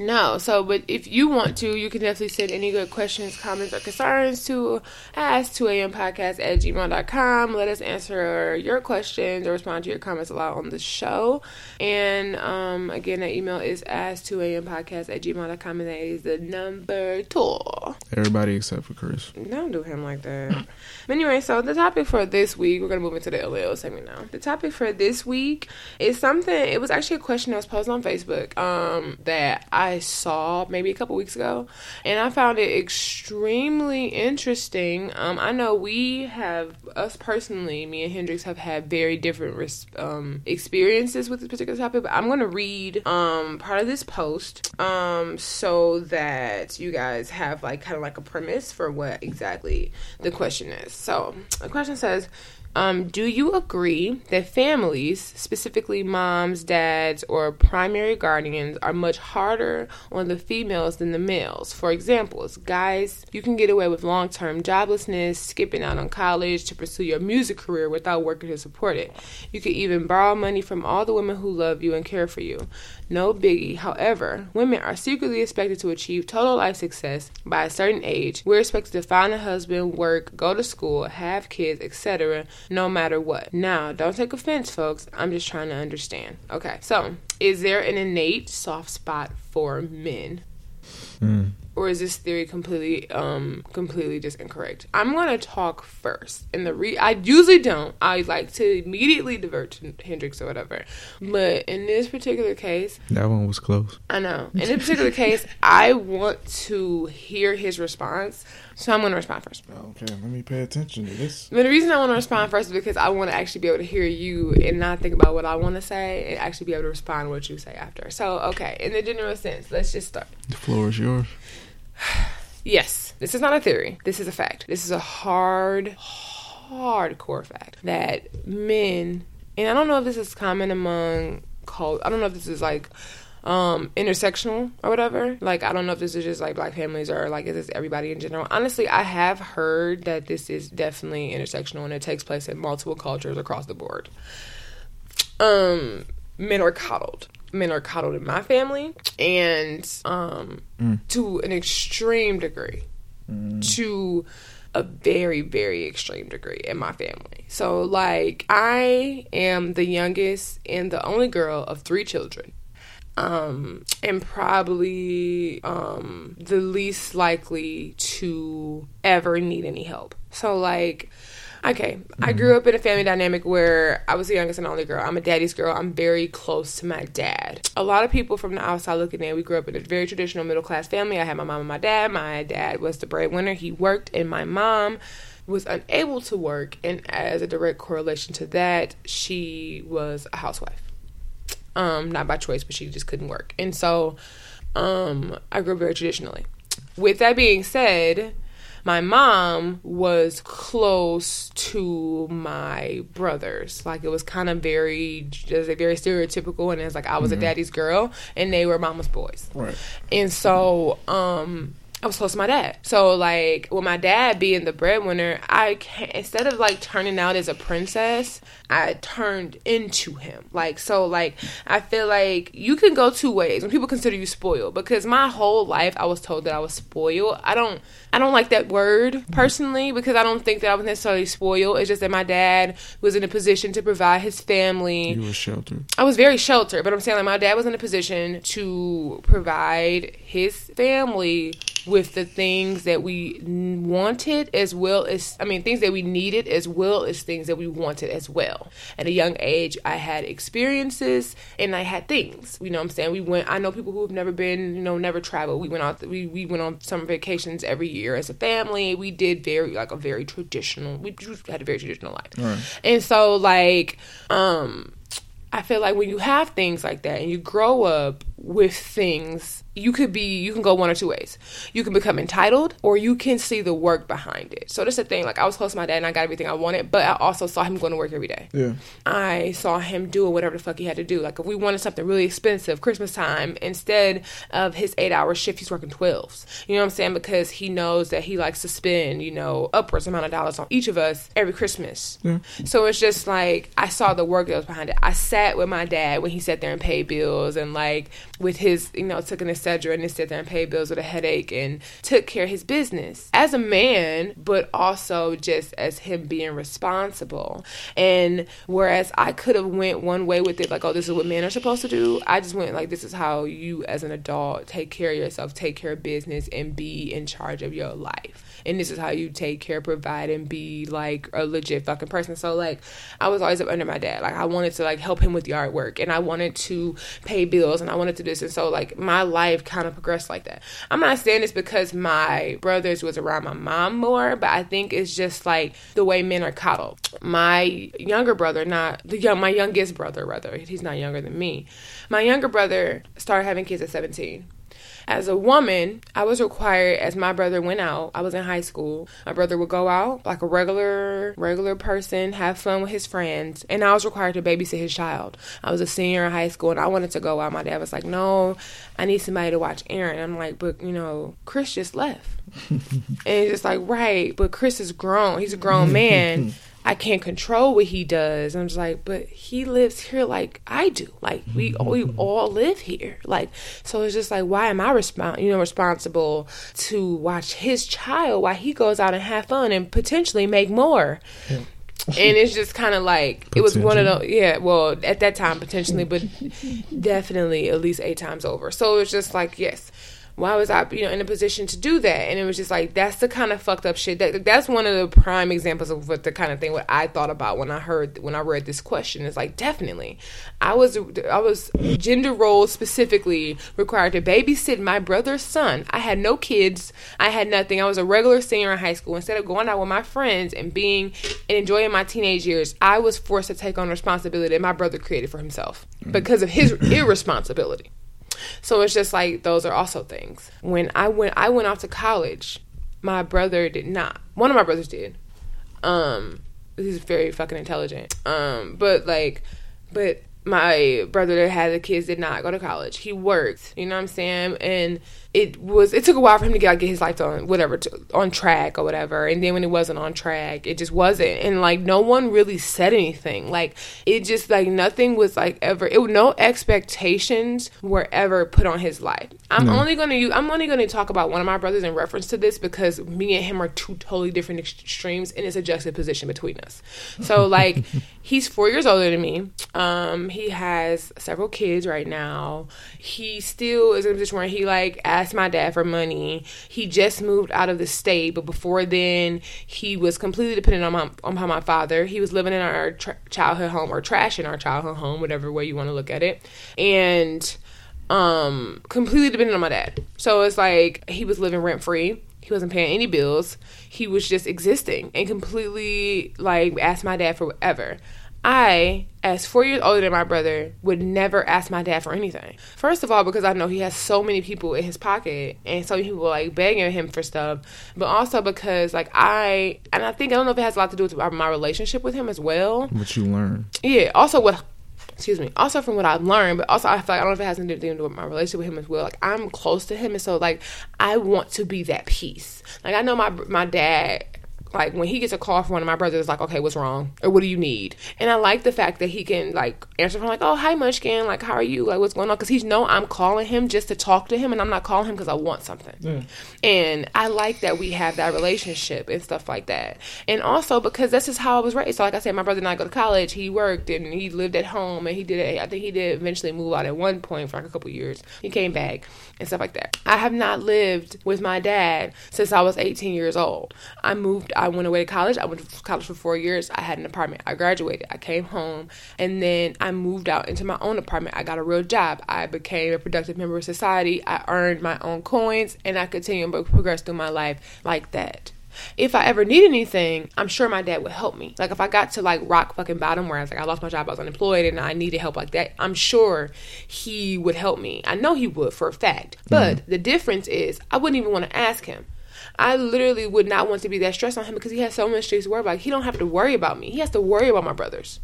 No. So, but if you want to, you can definitely send any good questions, comments, or concerns to ask 2am podcast at gmail.com. Let us answer your questions or respond to your comments a lot on the show. And um, again, that email is ask 2am podcast at gmail.com, and that is the number two. Everybody except for Chris. Don't do him like that. but anyway, so the topic for this week, we're going to move into the LL segment now. The topic for this week is something, it was actually a question that was posted on Facebook um, that I I saw maybe a couple weeks ago, and I found it extremely interesting. Um, I know we have us personally, me and Hendrix have had very different um, experiences with this particular topic, but I'm going to read um, part of this post um, so that you guys have like kind of like a premise for what exactly the question is. So the question says. Um, do you agree that families, specifically moms, dads, or primary guardians, are much harder on the females than the males? For example, guys, you can get away with long term joblessness, skipping out on college to pursue your music career without working to support it. You could even borrow money from all the women who love you and care for you. No biggie. However, women are secretly expected to achieve total life success by a certain age. We're expected to find a husband, work, go to school, have kids, etc., no matter what. Now, don't take offense, folks. I'm just trying to understand. Okay, so is there an innate soft spot for men? Mm or is this theory completely um completely just incorrect? I'm to talk first and the re i usually don't. I like to immediately divert to hendrix or whatever. But in this particular case that one was close. I know. In this particular case i want to hear his response so I'm going to respond first. Okay, let me pay attention to this. But the reason I want to respond first is because I want to actually be able to hear you and not think about what I want to say and actually be able to respond to what you say after. So, okay, in the general sense, let's just start. The floor is yours. (sighs) yes, this is not a theory. This is a fact. This is a hard, hardcore fact that men, and I don't know if this is common among cult. I don't know if this is like um intersectional or whatever. Like i don't know if this is just like black families or like is this everybody in general. Honestly i have heard that this is definitely intersectional and it takes place in multiple cultures across the board. Um men are coddled. Men are coddled in my family and um mm. to an extreme degree. Mm. to a very very extreme degree in my family. So like i am the youngest and the only girl of three children um, and probably um, the least likely to ever need any help. So, like, okay, mm-hmm. I grew up in a family dynamic where I was the youngest and only girl. I'm a daddy's girl. I'm very close to my dad. A lot of people from the outside looking in, we grew up in a very traditional middle class family. I had my mom and my dad. My dad was the breadwinner. He worked, and my mom was unable to work. And as a direct correlation to that, she was a housewife um, not by choice, but she just couldn't work. And so um, I grew up very traditionally. With that being said, my mom was close to my brothers. Like it was kind of very, just a very stereotypical, and it's like I was mm-hmm. a daddy's girl, and they were mama's boys. Right. And so, um, I was close to my dad. So like with my dad being the breadwinner, I can't, instead of like turning out as a princess, I turned into him. Like so like I feel like you can go two ways when people consider you spoiled because my whole life I was told that I was spoiled. I don't I don't like that word personally because I don't think that I was necessarily spoiled. It's just that my dad was in a position to provide his family. You were sheltered. I was very sheltered, but I'm saying like my dad was in a position to provide his family with the things that we wanted as well as I mean things that we needed as well as things that we wanted as well. At a young age, I had experiences and I had things. You know what I'm saying? We went I know people who have never been, you know, never traveled. We went out we we went on summer vacations every year as a family. We did very like a very traditional we had a very traditional life. Right. And so like um I feel like when you have things like that and you grow up with things you could be you can go one or two ways. You can become entitled or you can see the work behind it. So that's the thing like i was close to my dad and i got everything i wanted but i also saw him going to work every day. Yeah. I saw him doing whatever the fuck he had to do. Like if we wanted something really expensive christmas time instead of his eight hour shift he's working 12s you know what i'm saying? Because he knows that he likes to spend you know upwards amount of dollars on each of us every christmas. Yeah. so it's just like i saw the work that was behind it. I sat with my dad when he sat there and paid bills and like with his you know took an And sit there and pay bills with a headache and took care of his business as a man, but also just as him being responsible. And whereas I could have went one way with it, like, oh, this is what men are supposed to do, I just went like, this is how you as an adult take care of yourself, take care of business, and be in charge of your life and this is how you take care, provide, and be like a legit fucking person. So like, I was always up under my dad. Like I wanted to like help him with the artwork, and I wanted to pay bills, and I wanted to do this, and so like my life kind of progressed like that. I'm not saying this because my brothers was around my mom more, but I think it's just like the way men are coddled. My younger brother, not the young, my youngest brother, rather, he's not younger than me. My younger brother started having kids at 17 as a woman, I was required as my brother went out. I was in high school. My brother would go out like a regular regular person, have fun with his friends, and I was required to babysit his child. I was a senior in high school and I wanted to go out. My dad was like, "No, I need somebody to watch Aaron." I'm like, "But, you know, Chris just left." (laughs) and he's just like, "Right, but Chris is grown. He's a grown man." (laughs) I can't control what he does. I'm just like, but he lives here like I do. Like we we (laughs) all live here. Like so it's just like why am I respon- you know responsible to watch his child while he goes out and have fun and potentially make more. Yeah. and it's just kind of like it was one of those yeah well at that time potentially but definitely at least eight times over so it's just like yes why was I, you know, in a position to do that? And it was just like that's the kind of fucked up shit. That that's one of the prime examples of what the kind of thing what I thought about when I heard when I read this question. It's like definitely, I was I was gender role specifically required to babysit my brother's son. I had no kids. I had nothing. I was a regular senior in high school. Instead of going out with my friends and being and enjoying my teenage years, I was forced to take on responsibility that my brother created for himself mm-hmm. because of his irresponsibility. So it's just like those are also things. When I went I went off to college, my brother did not. One of my brothers did. Um he's very fucking intelligent. Um but like but my brother that had the kids did not go to college. He worked, you know what I'm saying? And it was it took a while for him to get, get his life on whatever to, on track or whatever. And then when it wasn't on track it just wasn't. And like no one really said anything. Like it just like nothing was like ever it no expectations were ever put on his life. I'm no. only gonna use i'm only gonna talk about one of my brothers in reference to this because me and him are two totally different extremes and it's a juxtaposition between us. So like (laughs) he's four years older than me. Um he has several kids right now. He still is in a position where he like asked my dad for money. He just moved out of the state, but before then, he was completely dependent on my on my father. He was living in our tra- childhood home or trash in our childhood home, whatever way you want to look at it, and um completely dependent on my dad. So it's like he was living rent free. He wasn't paying any bills. He was just existing and completely like asked my dad for whatever. I, as four years older than my brother, would never ask my dad for anything. First of all, because I know he has so many people in his pocket and so many people like begging him for stuff, but also because like I, and I think I don't know if it has a lot to do with my relationship with him as well. What you learn. Yeah. Also, what excuse me, also from what I've learned, but also I feel like I don't know if it has anything to do with my relationship with him as well. Like I'm close to him, and so like I want to be that piece. Like I know my my dad like when he gets a call from one of my brothers, like, okay, what's wrong? Or what do you need? And I like the fact that he can like answer from like, oh, hi Munchkin, like, how are you? Like, what's going on? Because he's know I'm calling him just to talk to him, and I'm not calling him because I want something. Yeah. And I like that we have that relationship and stuff like that. And also because this is how I was raised. So like I said, my brother and I go to college. He worked and he lived at home, and he did. I think he did eventually move out at one point for like a couple years. He came back and stuff like that. I have not lived with my dad since I was 18 years old. I moved. I went away to college. I went to college for four years. I had an apartment. I graduated. I came home, and then I moved out into my own apartment. I got a real job. I became a productive member of society. I earned my own coins, and I continued to progress through my life like that. If I ever need anything, I'm sure my dad would help me. Like if I got to like rock fucking bottom where I was like I lost my job, I was unemployed and I needed help like that, I'm sure he would help me. I know he would for a fact. But mm-hmm. the difference is I wouldn't even want to ask him. I literally would not want to be that stressed on him because he has so much things to worry about. He don't have to worry about me. He has to worry about my brothers.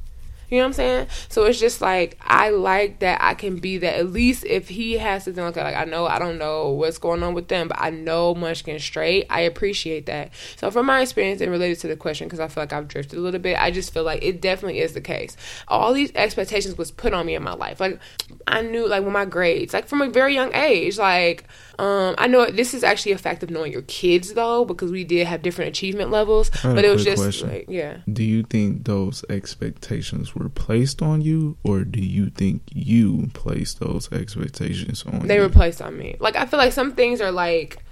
You know what I'm saying? So it's just like I like that I can be that. At least if he has to think like I know I don't know what's going on with them, but I know Munchkin straight. I appreciate that. So from my experience and related to the question, because I feel like I've drifted a little bit, I just feel like it definitely is the case. All these expectations was put on me in my life. Like I knew like with my grades, like from a very young age, like um, I know this is actually a fact of knowing your kids though, because we did have different achievement levels. But it was just question. like, yeah. Do you think those expectations were placed on you, or do you think you placed those expectations on? They you? were placed on me. Like I feel like some things are like,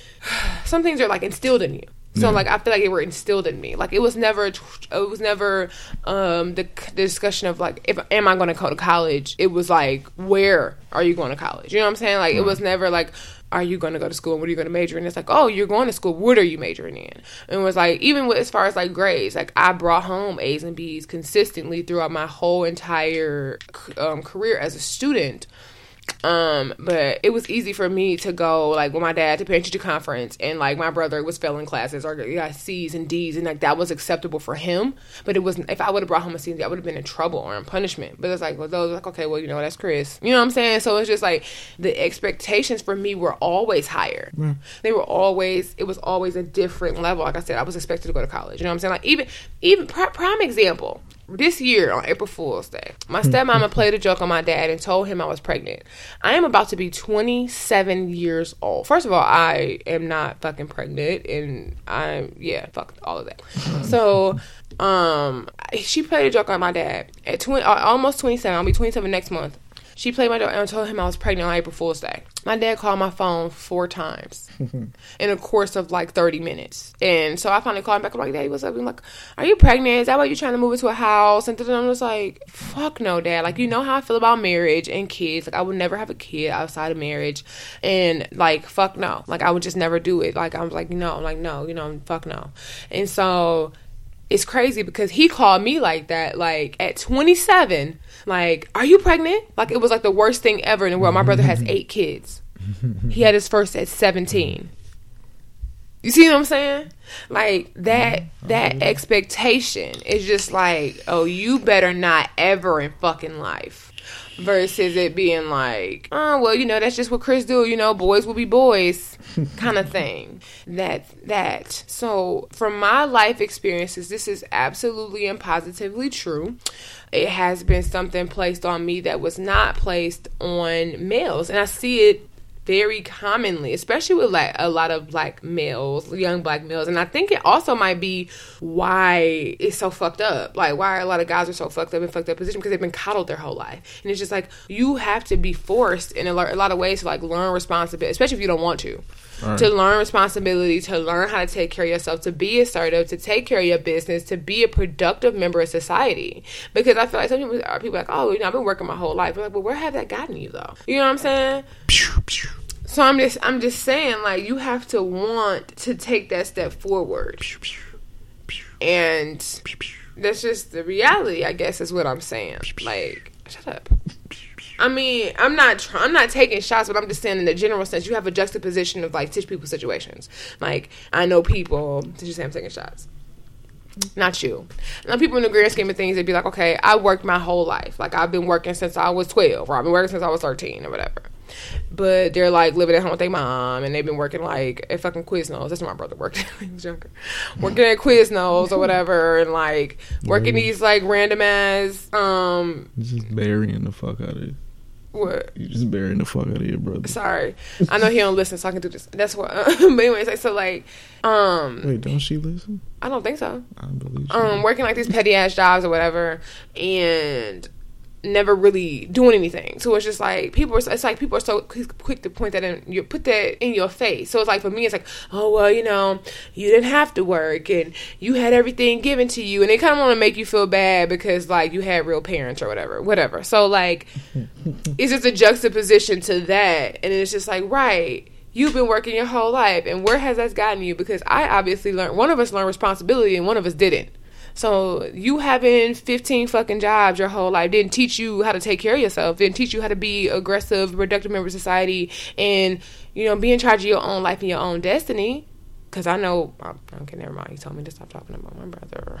(sighs) some things are like instilled in you. So yeah. like I feel like they were instilled in me. Like it was never it was never um the, the discussion of like if am I going to go to college? It was like where are you going to college? You know what I'm saying? Like right. it was never like are you going to go to school and what are you going to major in? It's like, oh, you're going to school. What are you majoring in? And it was like, even with, as far as like grades, like I brought home A's and B's consistently throughout my whole entire um, career as a student. Um, but it was easy for me to go like with my dad to parent teacher conference and like my brother was failing classes or got C's and D's and like that was acceptable for him. But it wasn't if I would have brought home a C, I would have been in trouble or in punishment. But it's like well those like, okay, well, you know, that's Chris. You know what I'm saying? So it's just like the expectations for me were always higher. Yeah. They were always it was always a different level. Like I said, I was expected to go to college. You know what I'm saying? Like even even prime example this year on April Fool's Day, my stepmama played a joke on my dad and told him I was pregnant. I am about to be 27 years old. First of all, I am not fucking pregnant, and I'm yeah, fuck all of that. So, um, she played a joke on my dad at 20, uh, almost 27. I'll be 27 next month. She played my door and told him I was pregnant on April Fool's Day. My dad called my phone four times (laughs) in a course of like 30 minutes. And so I finally called him back. I'm like, Daddy, what's up? I'm like, Are you pregnant? Is that why you're trying to move into a house? And then I'm just like, Fuck no, Dad. Like, you know how I feel about marriage and kids. Like, I would never have a kid outside of marriage. And like, fuck no. Like, I would just never do it. Like, I was like, No. I'm like, No, you know, fuck no. And so it's crazy because he called me like that, like at 27, like, are you pregnant? Like it was like the worst thing ever in the world. My brother has eight kids. (laughs) He had his first at 17. You see what I'm saying? Like that that oh, expectation is just like, oh, you better not ever in fucking life versus it being like, oh well, you know, that's just what Chris do, you know, boys will be boys (laughs) kind of thing. That that. So from my life experiences, this is absolutely and positively true. It has been something placed on me that was not placed on males. And I see it very commonly, especially with like a lot of black males, young black males. And I think it also might be why it's so fucked up. Like why a lot of guys are so fucked up in fucked up position because they've been coddled their whole life. And it's just like you have to be forced in a lot of ways to like learn responsibility, especially if you don't want to. Right. To learn responsibility, to learn how to take care of yourself, to be assertive, to take care of your business, to be a productive member of society. Because I feel like some people are people like, oh, you know, I've been working my whole life. But like, well, where have that gotten you though? You know what I'm saying? So I'm just I'm just saying like you have to want to take that step forward. And that's just the reality, I guess is what I'm saying. Like, shut up. I mean, I'm not I'm not taking shots, but I'm just saying in the general sense, you have a juxtaposition of like teach people situations. Like I know people. Did you say I'm taking shots? Not you. Now, people in the grand scheme of things, they'd be like, okay, I worked my whole life. Like, I've been working since I was 12, or I've been working since I was 13, or whatever but they're like living at home with their mom and they've been working like at fucking Quiznos. That's where my brother worked when he was younger. Working at Quiznos or whatever and like working these like random ass um just burying the fuck out of it. What? You just burying the fuck out of your brother. Sorry, I know he don't listen, so I can do this. That's what. Uh, (laughs) but anyways, like, so like, um. Wait, don't she listen? I don't think so. I believe. Um, working like these petty ass jobs or whatever, and never really doing anything. So it's just like people are. It's like people are so quick to point that in. You put that in your face. So it's like for me, it's like, oh well, you know, you didn't have to work and you had everything given to you, and they kind of want to make you feel bad because like you had real parents or whatever, whatever. So like, (laughs) it's just a juxtaposition to that, and it's just like right you've been working your whole life, and where has that gotten you? Because I obviously learned. One of us learned responsibility, and one of us didn't. So you having 15 fucking jobs your whole life didn't teach you how to take care of yourself, didn't teach you how to be aggressive, productive member of society, and you know be in charge of your own life and your own destiny. Cause I know, okay, never mind. He told me to stop talking about my brother.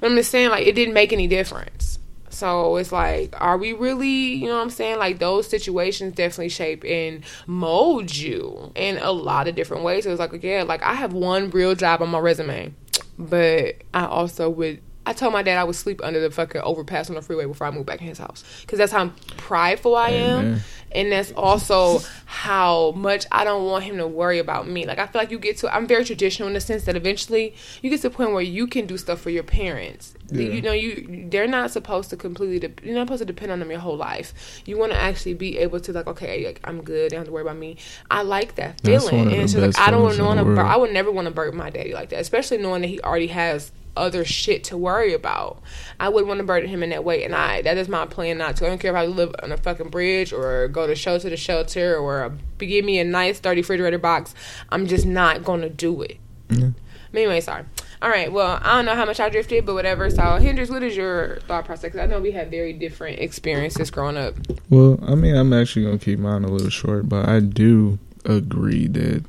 But I'm just saying, like, it didn't make any difference. So it's like, are we really, you know what I'm saying? Like those situations definitely shape and mold you in a lot of different ways. So it's like, again, like I have one real job on my resume but I also would. I told my dad I would sleep under the fucking overpass on the freeway before I moved back in his house because that's how prideful I am, Amen. and that's also how much I don't want him to worry about me. Like I feel like you get to. I'm very traditional in the sense that eventually you get to a point where you can do stuff for your parents. Yeah. You know, you they're not supposed to completely. De- you're not supposed to depend on them your whole life. You want to actually be able to like, okay, like, I'm good. They don't have to worry about me. I like that feeling, and so like I don't want to. Bur- I would never want to burden my daddy like that, especially knowing that he already has other shit to worry about. I wouldn't want to burden him in that way, and I that is my plan not to. I don't care if I live on a fucking bridge or go to shelter to shelter or give me a nice dirty refrigerator box. I'm just not gonna do it. Mm-hmm. Anyway, sorry. All right. Well, I don't know how much I drifted, but whatever. So, Hendrix, what is your thought process? I know we had very different experiences growing up. Well, I mean, I'm actually gonna keep mine a little short, but I do agree that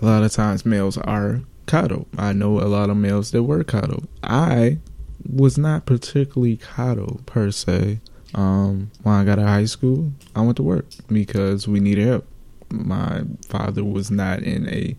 a lot of times males are coddled. I know a lot of males that were coddled. I was not particularly coddled per se. Um, when I got out of high school, I went to work because we needed help. My father was not in a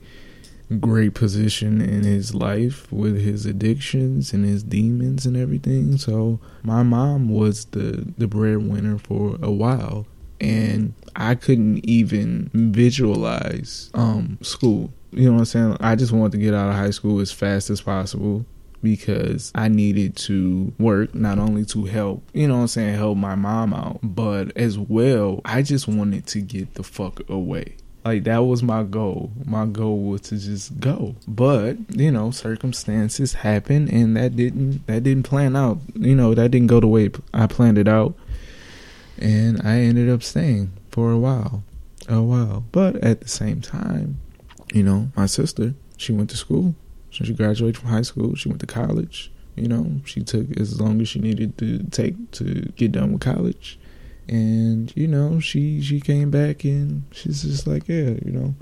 great position in his life with his addictions and his demons and everything. So my mom was the the breadwinner for a while and I couldn't even visualize um school you know what I'm saying? I just wanted to get out of high school as fast as possible because I needed to work not only to help, you know what I'm saying, help my mom out, but as well, I just wanted to get the fuck away. Like that was my goal. My goal was to just go. But, you know, circumstances happened and that didn't that didn't plan out. You know, that didn't go the way I planned it out. And I ended up staying for a while. A while. But at the same time, you know, my sister, she went to school. So she graduated from high school. She went to college. You know, she took as long as she needed to take to get done with college. And, you know, she she came back and she's just like, yeah, you know,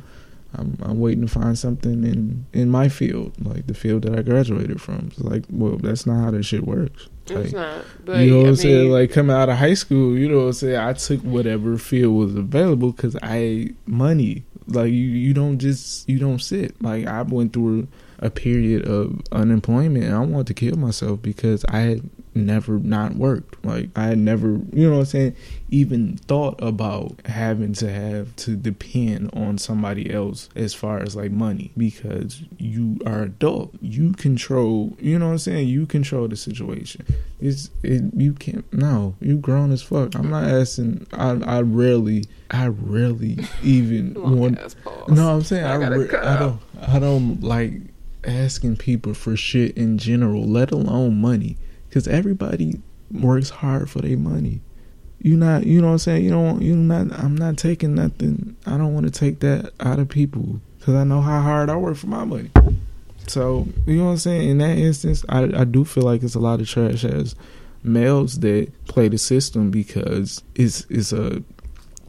I'm I'm waiting to find something in in my field, like the field that I graduated from. It's like, well, that's not how that shit works. Like, it's not. But, you know what I I'm saying? Like coming out of high school, you know what I'm saying? I took whatever field was available because I money. Like you, you don't just you don't sit. Like I went through a period of unemployment and I wanted to kill myself because I had never not worked. Like I had never, you know what I'm saying, even thought about having to have to depend on somebody else as far as like money because you are adult. You control, you know what I'm saying? You control the situation. It's it you can't no, you grown as fuck. I'm not asking I I rarely I rarely (laughs) even want No, I'm saying I, I, re- I don't I don't like asking people for shit in general, let alone money, because everybody works hard for their money. You not, you know what I'm saying? You don't, you not. I'm not taking nothing. I don't want to take that out of people because I know how hard I work for my money. So you know what I'm saying? In that instance, I I do feel like it's a lot of trash as males that play the system because it's it's a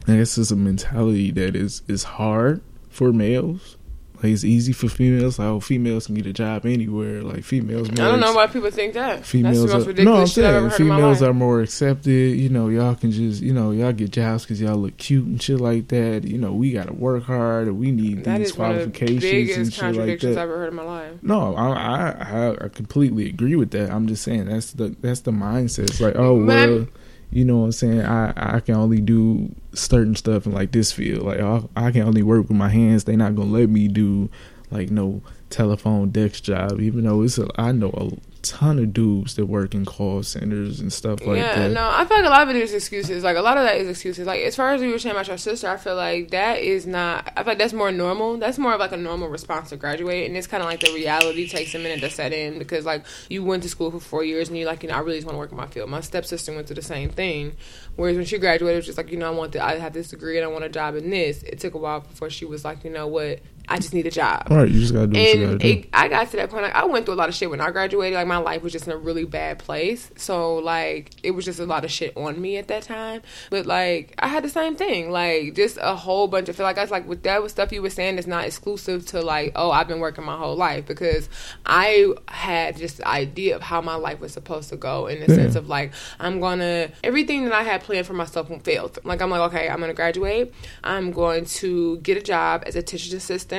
I guess it's a mentality that is is hard for males like it's easy for females. Like oh, females can get a job anywhere. Like females. I don't know why people think that. Females That's the most are, no, I'm saying females are more accepted. You know, y'all can just you know y'all get jobs because y'all look cute and shit like that. You know, we got to work hard and we need that these qualifications the and shit like that. I've ever heard in my life. No, I, I I completely agree with that. I'm just saying that's the that's the mindset. It's like oh well you know what I'm saying? I I can only do certain stuff in like this field. Like I, I can only work with my hands. They not gonna let me do like no telephone desk job. Even though it's a, I know ton of dudes that work in call centers and stuff like yeah, that. no, I feel like a lot of it is excuses. Like a lot of that is excuses. Like as far as you were saying about your sister, I feel like that is not. I feel like that's more normal. That's more of like a normal response to graduate, and it's kind of like the reality takes a minute to set in because like you went to school for four years and you're like, you know, I really just want to work in my field. My stepsister went through the same thing. Whereas when she graduated, it was just like, you know, I want to, I have this degree and I want a job in this. It took a while before she was like, you know what, I just need a job. Right, you just gotta do and what you gotta do. I got to that point. Like, I went through a lot of shit when I graduated. Like my life was just in a really bad place. So like it was just a lot of shit on me at that time. But like I had the same thing. Like just a whole bunch of feel like I was like with that was stuff you were saying is not exclusive to like oh I've been working my whole life because I had just the idea of how my life was supposed to go in the yeah. sense of like I'm gonna everything that I had planned for myself failed. Like I'm like okay I'm gonna graduate. I'm going to get a job as a teacher's assistant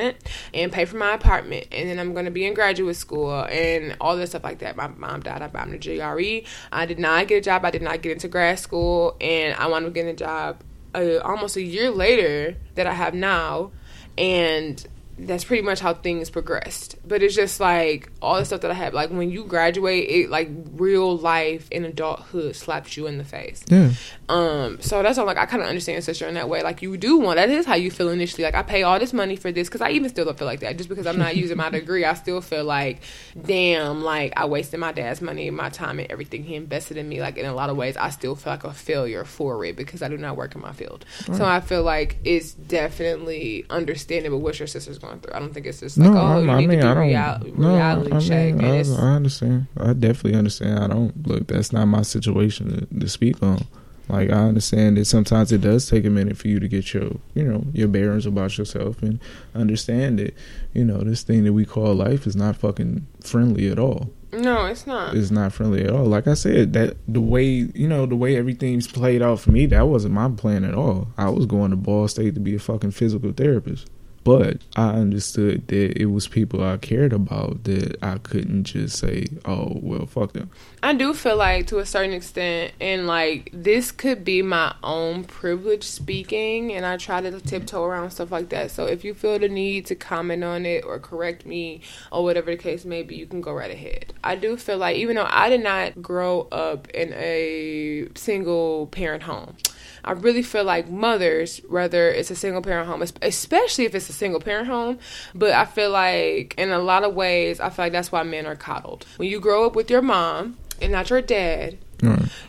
and pay for my apartment. And then I'm going to be in graduate school and all this stuff like that. My mom died. I bought a GRE. I did not get a job. I did not get into grad school. And I wound up getting a job uh, almost a year later that I have now. And that's pretty much how things progressed. But it's just like all the stuff that I had. Like when you graduate, it like real life in adulthood slaps you in the face. Yeah. Um. So that's all. Like I kind of understand your sister in that way. Like you do want that is how you feel initially. Like I pay all this money for this because I even still don't feel like that. Just because I'm not using my (laughs) degree, I still feel like, damn, like I wasted my dad's money, my time, and everything he invested in me. Like in a lot of ways, I still feel like a failure for it because I do not work in my field. Right. So I feel like it's definitely understandable what your sister's going going through. I don't think it's just like, no, oh, you I need mean, to do real, no, reality I check. I, I, understand. I definitely understand. I don't look. That's not my situation to, to speak on. Like I understand that sometimes it does take a minute for you to get your, you know, your bearings about yourself and understand that, you know, this thing that we call life is not fucking friendly at all. No, it's not. It's not friendly at all. Like I said, that the way you know the way everything's played out for me, that wasn't my plan at all. I was going to Ball State to be a fucking physical therapist. But I understood that it was people I cared about that I couldn't just say, oh, well, fuck them. I do feel like to a certain extent, and like this could be my own privilege speaking, and I try to tiptoe around stuff like that. So if you feel the need to comment on it or correct me or whatever the case may be, you can go right ahead. I do feel like, even though I did not grow up in a single parent home, I really feel like mothers, whether it's a single parent home, especially if it's a single parent home, but I feel like in a lot of ways, I feel like that's why men are coddled. When you grow up with your mom and not your dad,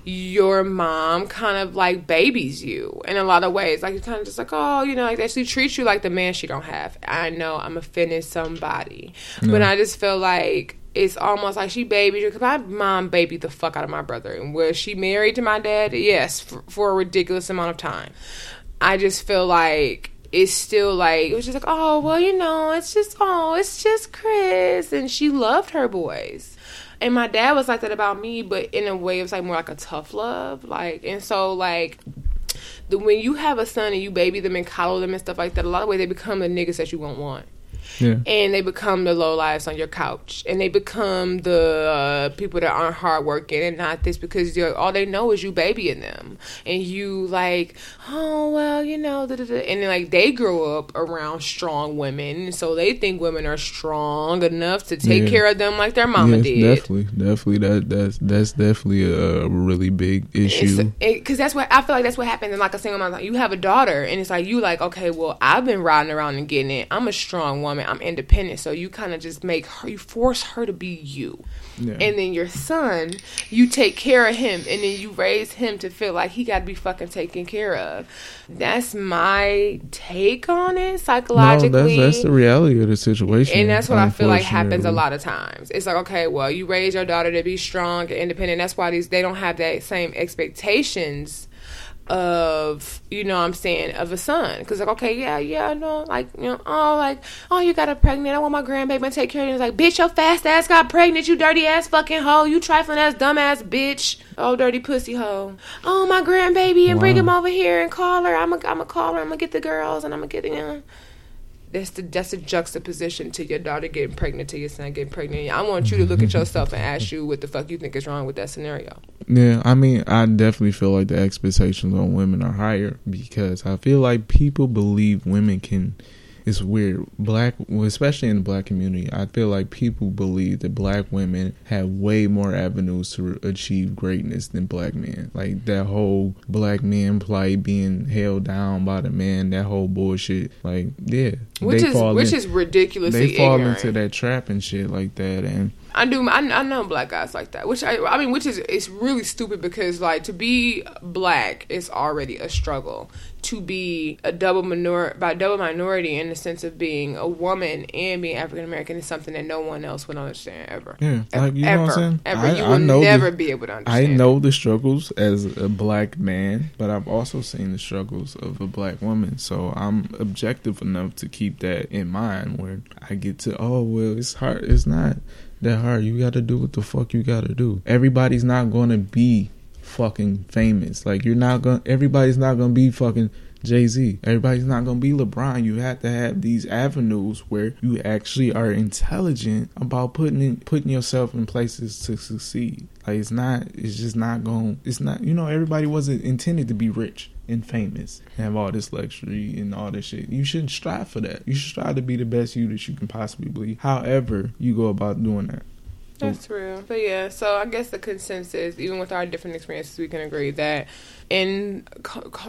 your mom kind of like babies you in a lot of ways. Like it's kind of just like, oh, you know, like she treats you like the man she don't have. I know I'm offending somebody, but I just feel like it's almost like she babied you. Because my mom babied the fuck out of my brother. And was she married to my dad? Yes, for, for a ridiculous amount of time. I just feel like it's still like it was just like oh well you know it's just oh it's just Chris and she loved her boys and my dad was like that about me but in a way it was like more like a tough love like and so like the, when you have a son and you baby them and coddle them and stuff like that a lot of ways they become the niggas that you won't want yeah. And they become the low lives on your couch, and they become the uh, people that aren't hardworking and not this because all they know is you babying them, and you like, oh well, you know, da, da, da. and then like they grow up around strong women, so they think women are strong enough to take yeah. care of them like their mama yes, did. Definitely, definitely, that that's that's definitely a really big issue. Because it, that's what I feel like that's what happens in like a single mom. You have a daughter, and it's like you like, okay, well, I've been riding around and getting it. I'm a strong woman. I'm independent. So you kind of just make her, you force her to be you. Yeah. And then your son, you take care of him and then you raise him to feel like he got to be fucking taken care of. That's my take on it psychologically. No, that's, that's the reality of the situation. And that's what I feel like happens a lot of times. It's like, okay, well, you raise your daughter to be strong and independent. That's why these they don't have that same expectations of you know I'm saying of a son. Because like okay yeah yeah no like you know oh like oh you got a pregnant. I want my grandbaby to take care of you. It's like bitch your fast ass got pregnant you dirty ass fucking hoe. You trifling ass dumb ass bitch. Oh dirty pussy hoe. Oh my grandbaby and wow. bring him over here and call her. I'm gonna I'm gonna call her. I'm gonna get the girls and I'm gonna get you know that's the that's a juxtaposition to your daughter getting pregnant to your son getting pregnant. I want you to look at yourself and ask you what the fuck you think is wrong with that scenario. Yeah, I mean, I definitely feel like the expectations on women are higher because I feel like people believe women can it's weird. Black, especially in the black community, I feel like people believe that black women have way more avenues to achieve greatness than black men. Like that whole black man plight being held down by the man, that whole bullshit. Like, yeah, which is which in, is ridiculously. They fall ignorant. into that trap and shit like that, and I do. I, I know black guys like that. Which I, I mean, which is it's really stupid because like to be black is already a struggle. To be a double minor by double minority in the sense of being a woman and being African American is something that no one else would understand ever. Yeah, like you ever, know saying. Ever, I, you will never the, be able to understand. I know the struggles as a black man, but I've also seen the struggles of a black woman. So I'm objective enough to keep that in mind. Where I get to, oh well, it's hard. It's not that hard. You got to do what the fuck you got to do. Everybody's not going to be fucking famous. Like you're not going to everybody's not going to be fucking Jay-Z. Everybody's not going to be LeBron. You have to have these avenues where you actually are intelligent about putting in, putting yourself in places to succeed. Like it's not it's just not going it's not you know everybody wasn't intended to be rich and famous and have all this luxury and all this shit. You shouldn't strive for that. You should strive to be the best you that you can possibly be. However, you go about doing that. That's true. But yeah, so I guess the consensus, even with our different experiences, we can agree that in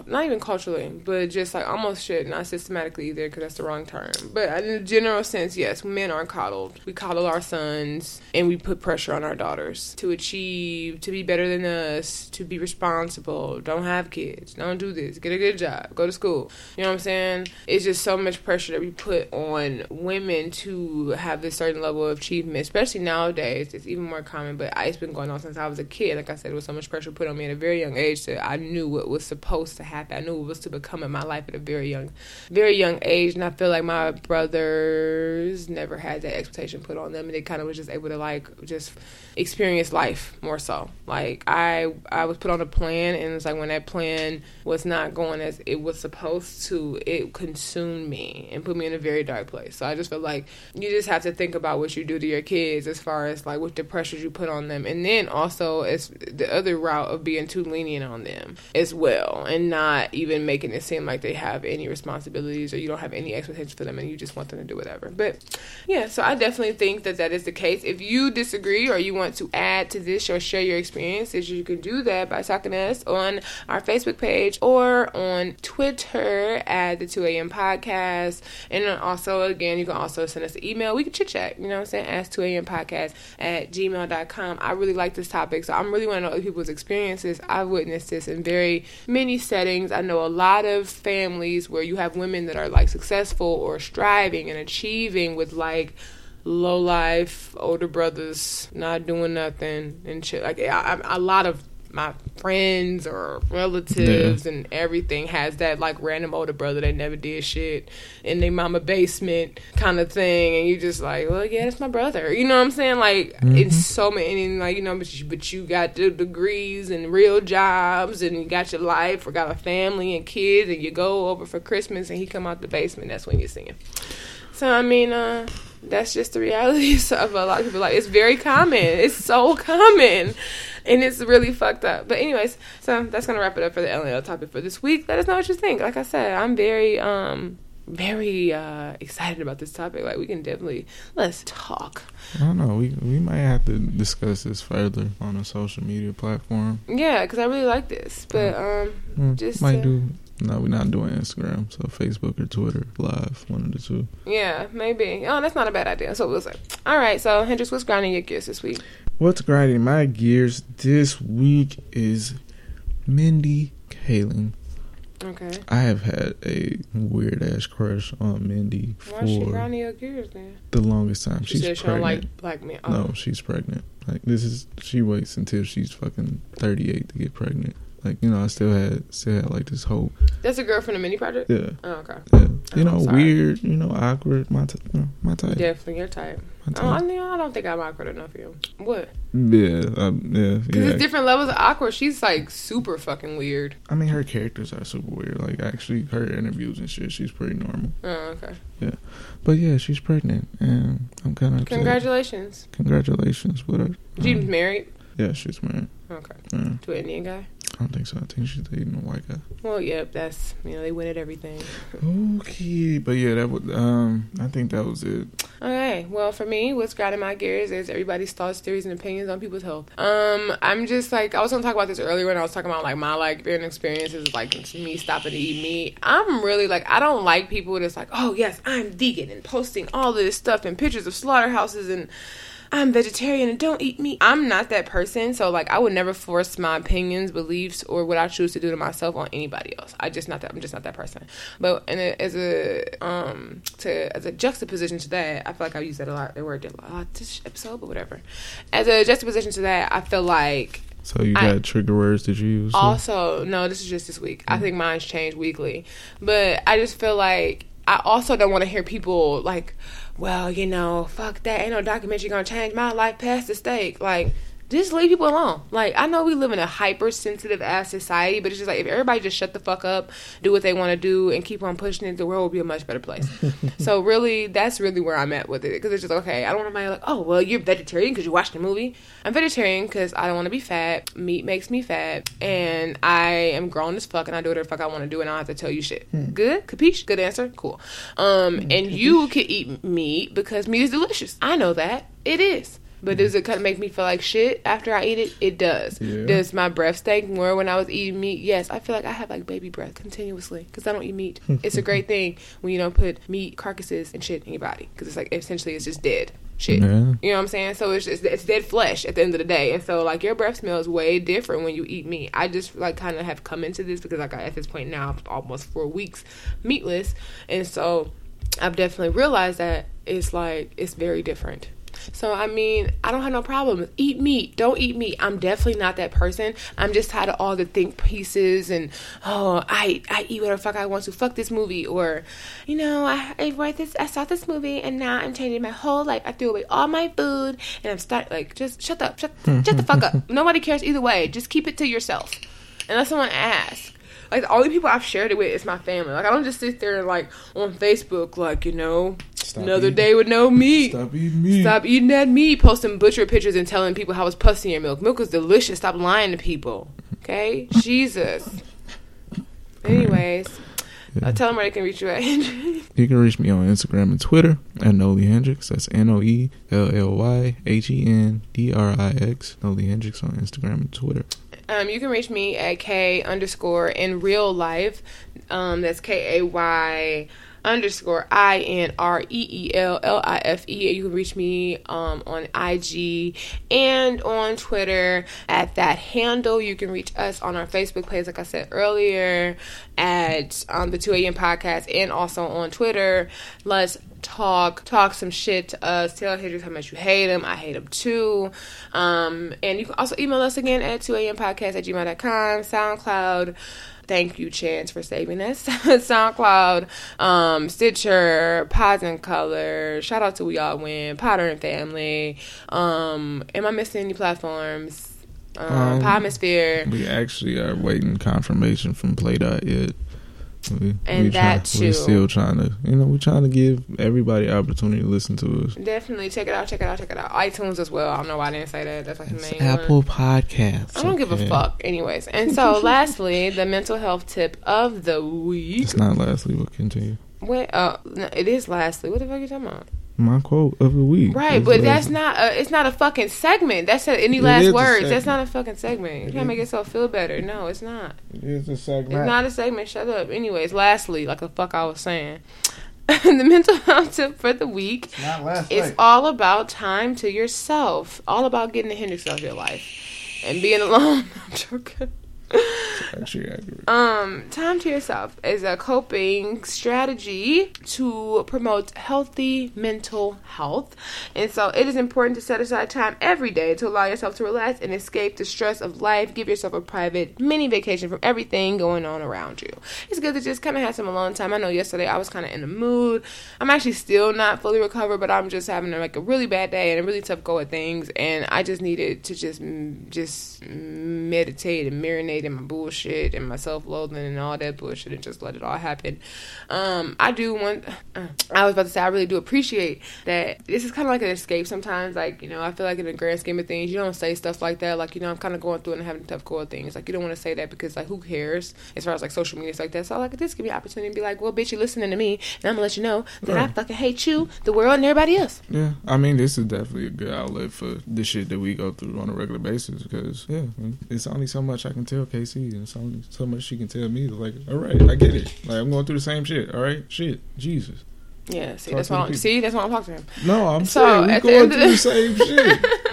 not even culturally, but just like almost shit, not systematically either, because that's the wrong term. But in a general sense, yes, men are coddled. We coddle our sons, and we put pressure on our daughters to achieve, to be better than us, to be responsible. Don't have kids. Don't do this. Get a good job. Go to school. You know what I'm saying? It's just so much pressure that we put on women to have this certain level of achievement, especially nowadays. It's even more common. But it's been going on since I was a kid. Like I said, it was so much pressure put on me at a very young age that I knew what was supposed to happen. I knew what was to become in my life at a very young, very young age. And I feel like my brothers never had that expectation put on them, and they kind of was just able to like just experience life more so. Like I, I was put on a plan, and it's like when that plan was not going as it was supposed to, it consumed me and put me in a very dark place. So I just feel like you just have to think about what you do to your kids as far as like what the pressures you put on them, and then also as the other route of being too lenient on them as well and not even making it seem like they have any responsibilities or you don't have any expectations for them and you just want them to do whatever. But yeah, so I definitely think that that is the case. If you disagree or you want to add to this or share your experiences, you can do that by talking to us on our Facebook page or on Twitter at the 2 a.m. podcast. And also, again, you can also send us an email. We can chit chat, you know what I'm saying? Ask 2 a.m. podcast at gmail.com. I really like this topic, so I'm really want to know other people's experiences. I've witnessed this in very many settings. I know a lot of families where you have women that are like successful or striving and achieving with like low life older brothers not doing nothing and shit. Like I, I, a lot of my friends or relatives yeah. and everything has that like random older brother that never did shit in their mama basement kind of thing and you just like well yeah that's my brother you know what i'm saying like mm-hmm. it's so many like you know but you, but you got the degrees and real jobs and you got your life or got a family and kids and you go over for christmas and he come out the basement that's when you're him so i mean uh that's just the reality (laughs) of a lot of people like it's very common it's so common and it's really fucked up. But anyways, so that's gonna wrap it up for the LNL topic for this week. Let us know what you think. Like I said, I'm very um very uh excited about this topic. Like we can definitely let's talk. I don't know. We we might have to discuss this further on a social media platform. Yeah, because I really like this. But um, mm, just might to, do. No, we're not doing Instagram, so Facebook or Twitter live, one of the two. Yeah, maybe. Oh, that's not a bad idea. So we'll say. All right, so Hendrix, what's grinding your gears this week? What's grinding my gears this week is Mindy Kaling. Okay. I have had a weird ass crush on Mindy Why for she grinding your gears? The longest time. She she's pregnant. like black men. Oh. No, she's pregnant. Like this is she waits until she's fucking thirty eight to get pregnant. Like you know, I still had still had like this hope. That's a girl from the Mindy Project. Yeah. Oh, okay. Yeah. You oh, know, weird. You know, awkward. My t- you know, my type. Definitely your type. Oh, I, mean, I don't think I'm awkward enough for you. What? Yeah, um, yeah, Because yeah. it's different levels of awkward. She's like super fucking weird. I mean, her characters are super weird. Like actually, her interviews and shit, she's pretty normal. Oh, okay. Yeah, but yeah, she's pregnant, and I'm kind of congratulations. Congratulations with her. She's um, married. Yeah, she's married. Okay. Yeah. To an Indian guy. I don't think so. I think she's dating a white guy. Well, yep, that's you know they win at everything. okay, but yeah, that would um, I think that was it. Okay, well for me, what's grinding my gears is everybody's thoughts, theories, and opinions on people's health. Um, I'm just like I was gonna talk about this earlier when I was talking about like my like being experiences like me stopping to eat meat. I'm really like I don't like people that's like, oh yes, I'm vegan and posting all this stuff and pictures of slaughterhouses and I'm vegetarian and don't eat meat. I'm not that person, so like I would never force my opinions, beliefs, or what I choose to do to myself on anybody else. I just not that. I'm just not that person. But and as a um to as a juxtaposition to that, I feel like I use that a lot. The word a lot this episode, but whatever. As a juxtaposition to that, I feel like so you got I, trigger words that you use? Also, no, this is just this week. Mm-hmm. I think mine's changed weekly. But I just feel like I also don't want to hear people like, well, you know, fuck that. Ain't no documentary gonna change my life past the stake. Like, just leave people alone. Like I know we live in a hypersensitive ass society, but it's just like if everybody just shut the fuck up, do what they want to do, and keep on pushing it, the world will be a much better place. (laughs) so really, that's really where I'm at with it because it's just okay. I don't want to be like, oh well, you're vegetarian because you watched the movie. I'm vegetarian because I don't want to be fat. Meat makes me fat, and I am grown as fuck, and I do whatever the fuck I want to do, and I don't have to tell you shit. Hmm. Good, capiche? Good answer. Cool. Um, hmm, and you can eat meat because meat is delicious. I know that it is. But does it kind of make me feel like shit after I eat it? It does. Yeah. Does my breath stink more when I was eating meat? Yes. I feel like I have like baby breath continuously because I don't eat meat. (laughs) it's a great thing when you don't put meat carcasses and shit in your body because it's like essentially it's just dead shit. Yeah. You know what I'm saying? So it's just it's dead flesh at the end of the day, and so like your breath smells way different when you eat meat. I just like kind of have come into this because like at this point now almost four weeks meatless, and so I've definitely realized that it's like it's very different. So I mean, I don't have no problem. Eat meat. Don't eat meat. I'm definitely not that person. I'm just tired of all the think pieces and oh, I I eat whatever fuck I want to. Fuck this movie or, you know, I I write this. I saw this movie and now I'm changing my whole life. I threw away all my food and I'm start like just shut up, shut shut mm-hmm. the fuck up. Nobody cares either way. Just keep it to yourself. Unless someone asks like the only people I've shared it with is my family. Like I don't just sit there like on Facebook, like you know, Stop another eating. day with no meat. Stop eating meat. Stop eating that meat. Posting butcher pictures and telling people how it's pussy in your milk. Milk is delicious. Stop lying to people. Okay, Jesus. Anyways. Yeah. Uh, tell them where they can reach you at. (laughs) you can reach me on Instagram and Twitter at Noelly Hendrix. That's N O E L L Y H E N D R I X. Noelly Hendrix on Instagram and Twitter. Um, you can reach me at K underscore in real life. Um, that's K A Y underscore I N R E E L L I F E. You can reach me um, on IG and on Twitter at that handle. You can reach us on our Facebook page, like I said earlier, at um, the 2 a.m. podcast and also on Twitter. Let's talk, talk some shit to us. Tell haters how much you hate them. I hate them too. Um, and you can also email us again at 2am podcast at gmail.com, SoundCloud. Thank you, Chance, for saving us. (laughs) SoundCloud, um, Stitcher, Pods and Color. Shout out to We All Win, Potter and Family. Um, am I missing any platforms? Um, um Podmosphere. We actually are waiting confirmation from Play.it. We, and we that try, too. We're still trying to, you know, we're trying to give everybody opportunity to listen to us. Definitely check it out, check it out, check it out. iTunes as well. I don't know why I didn't say that. That's like it's the main Apple one. Podcasts. I don't okay. give a fuck. Anyways, and so (laughs) lastly, the mental health tip of the week. It's not lastly. We'll continue. Wait, uh, no, it is lastly. What the fuck are you talking about? My quote of the week. Right, that's but that's not a, it's not a fucking segment. That's a, any last words. That's not a fucking segment. You can't make yourself feel better. No, it's not. It is a segment. It's not a segment. Shut up. Anyways, lastly, like the fuck I was saying. (laughs) the mental health tip for the week is all about time to yourself. All about getting the Hendrix out of your life and being alone. (laughs) I'm joking. Um, time to yourself is a coping strategy to promote healthy mental health. And so it is important to set aside time every day to allow yourself to relax and escape the stress of life. Give yourself a private mini vacation from everything going on around you. It's good to just kind of have some alone time. I know yesterday I was kind of in the mood. I'm actually still not fully recovered, but I'm just having like a really bad day and a really tough go at things. And I just needed to just, just meditate and marinate hate and my bullshit and my self loathing and all that bullshit and just let it all happen. Um, I do want. Uh, I was about to say I really do appreciate that. This is kind of like an escape sometimes. Like you know, I feel like in the grand scheme of things, you don't say stuff like that. Like you know, I'm kind of going through and having tough core things. Like you don't want to say that because like who cares as far as like social media like that. So like this could be an opportunity to be like, well, bitch, you listening to me, and I'm gonna let you know that right. I fucking hate you, the world, and everybody else. Yeah, I mean, this is definitely a good outlet for the shit that we go through on a regular basis because yeah, it's only so much I can tell Casey, and only so much she can tell me. Like, all right, I get it. Like I'm going through the same shit. All right, shit, Jesus. Yeah, see, Talk that's why. I'm, see, that's why I'm talking to him. No, I'm so saying we going through the, the same shit. (laughs)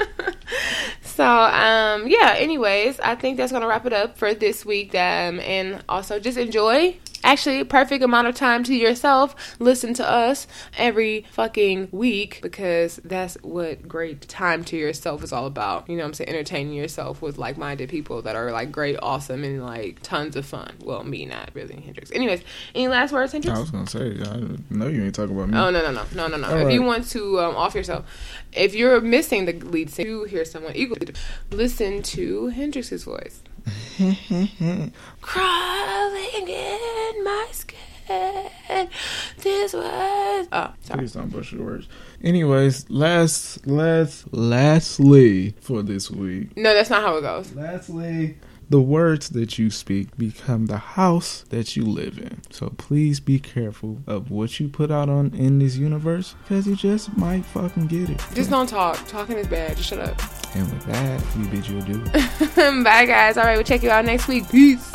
So, um, yeah, anyways, I think that's going to wrap it up for this week. Um, and also just enjoy actually perfect amount of time to yourself. Listen to us every fucking week because that's what great time to yourself is all about. You know I'm saying? Entertaining yourself with like minded people that are like great, awesome, and like tons of fun. Well, me not really, Hendrix. Anyways, any last words, Hendrix? I was gonna say, I know you ain't talking about me. Oh no no no no no no. All if right. you want to um, off yourself, if you're missing the lead singer, you hear someone equally, listen to Hendrix's voice. (laughs) Crawling in my skin. This was. Oh, sorry. Please don't the words. Anyways, last, last, lastly for this week. No, that's not how it goes. Lastly, the words that you speak become the house that you live in. So please be careful of what you put out on in this universe because you just might fucking get it. Just don't talk. Talking is bad. Just shut up. And with that, we bid you adieu. (laughs) Bye, guys. All right, we'll check you out next week. Peace.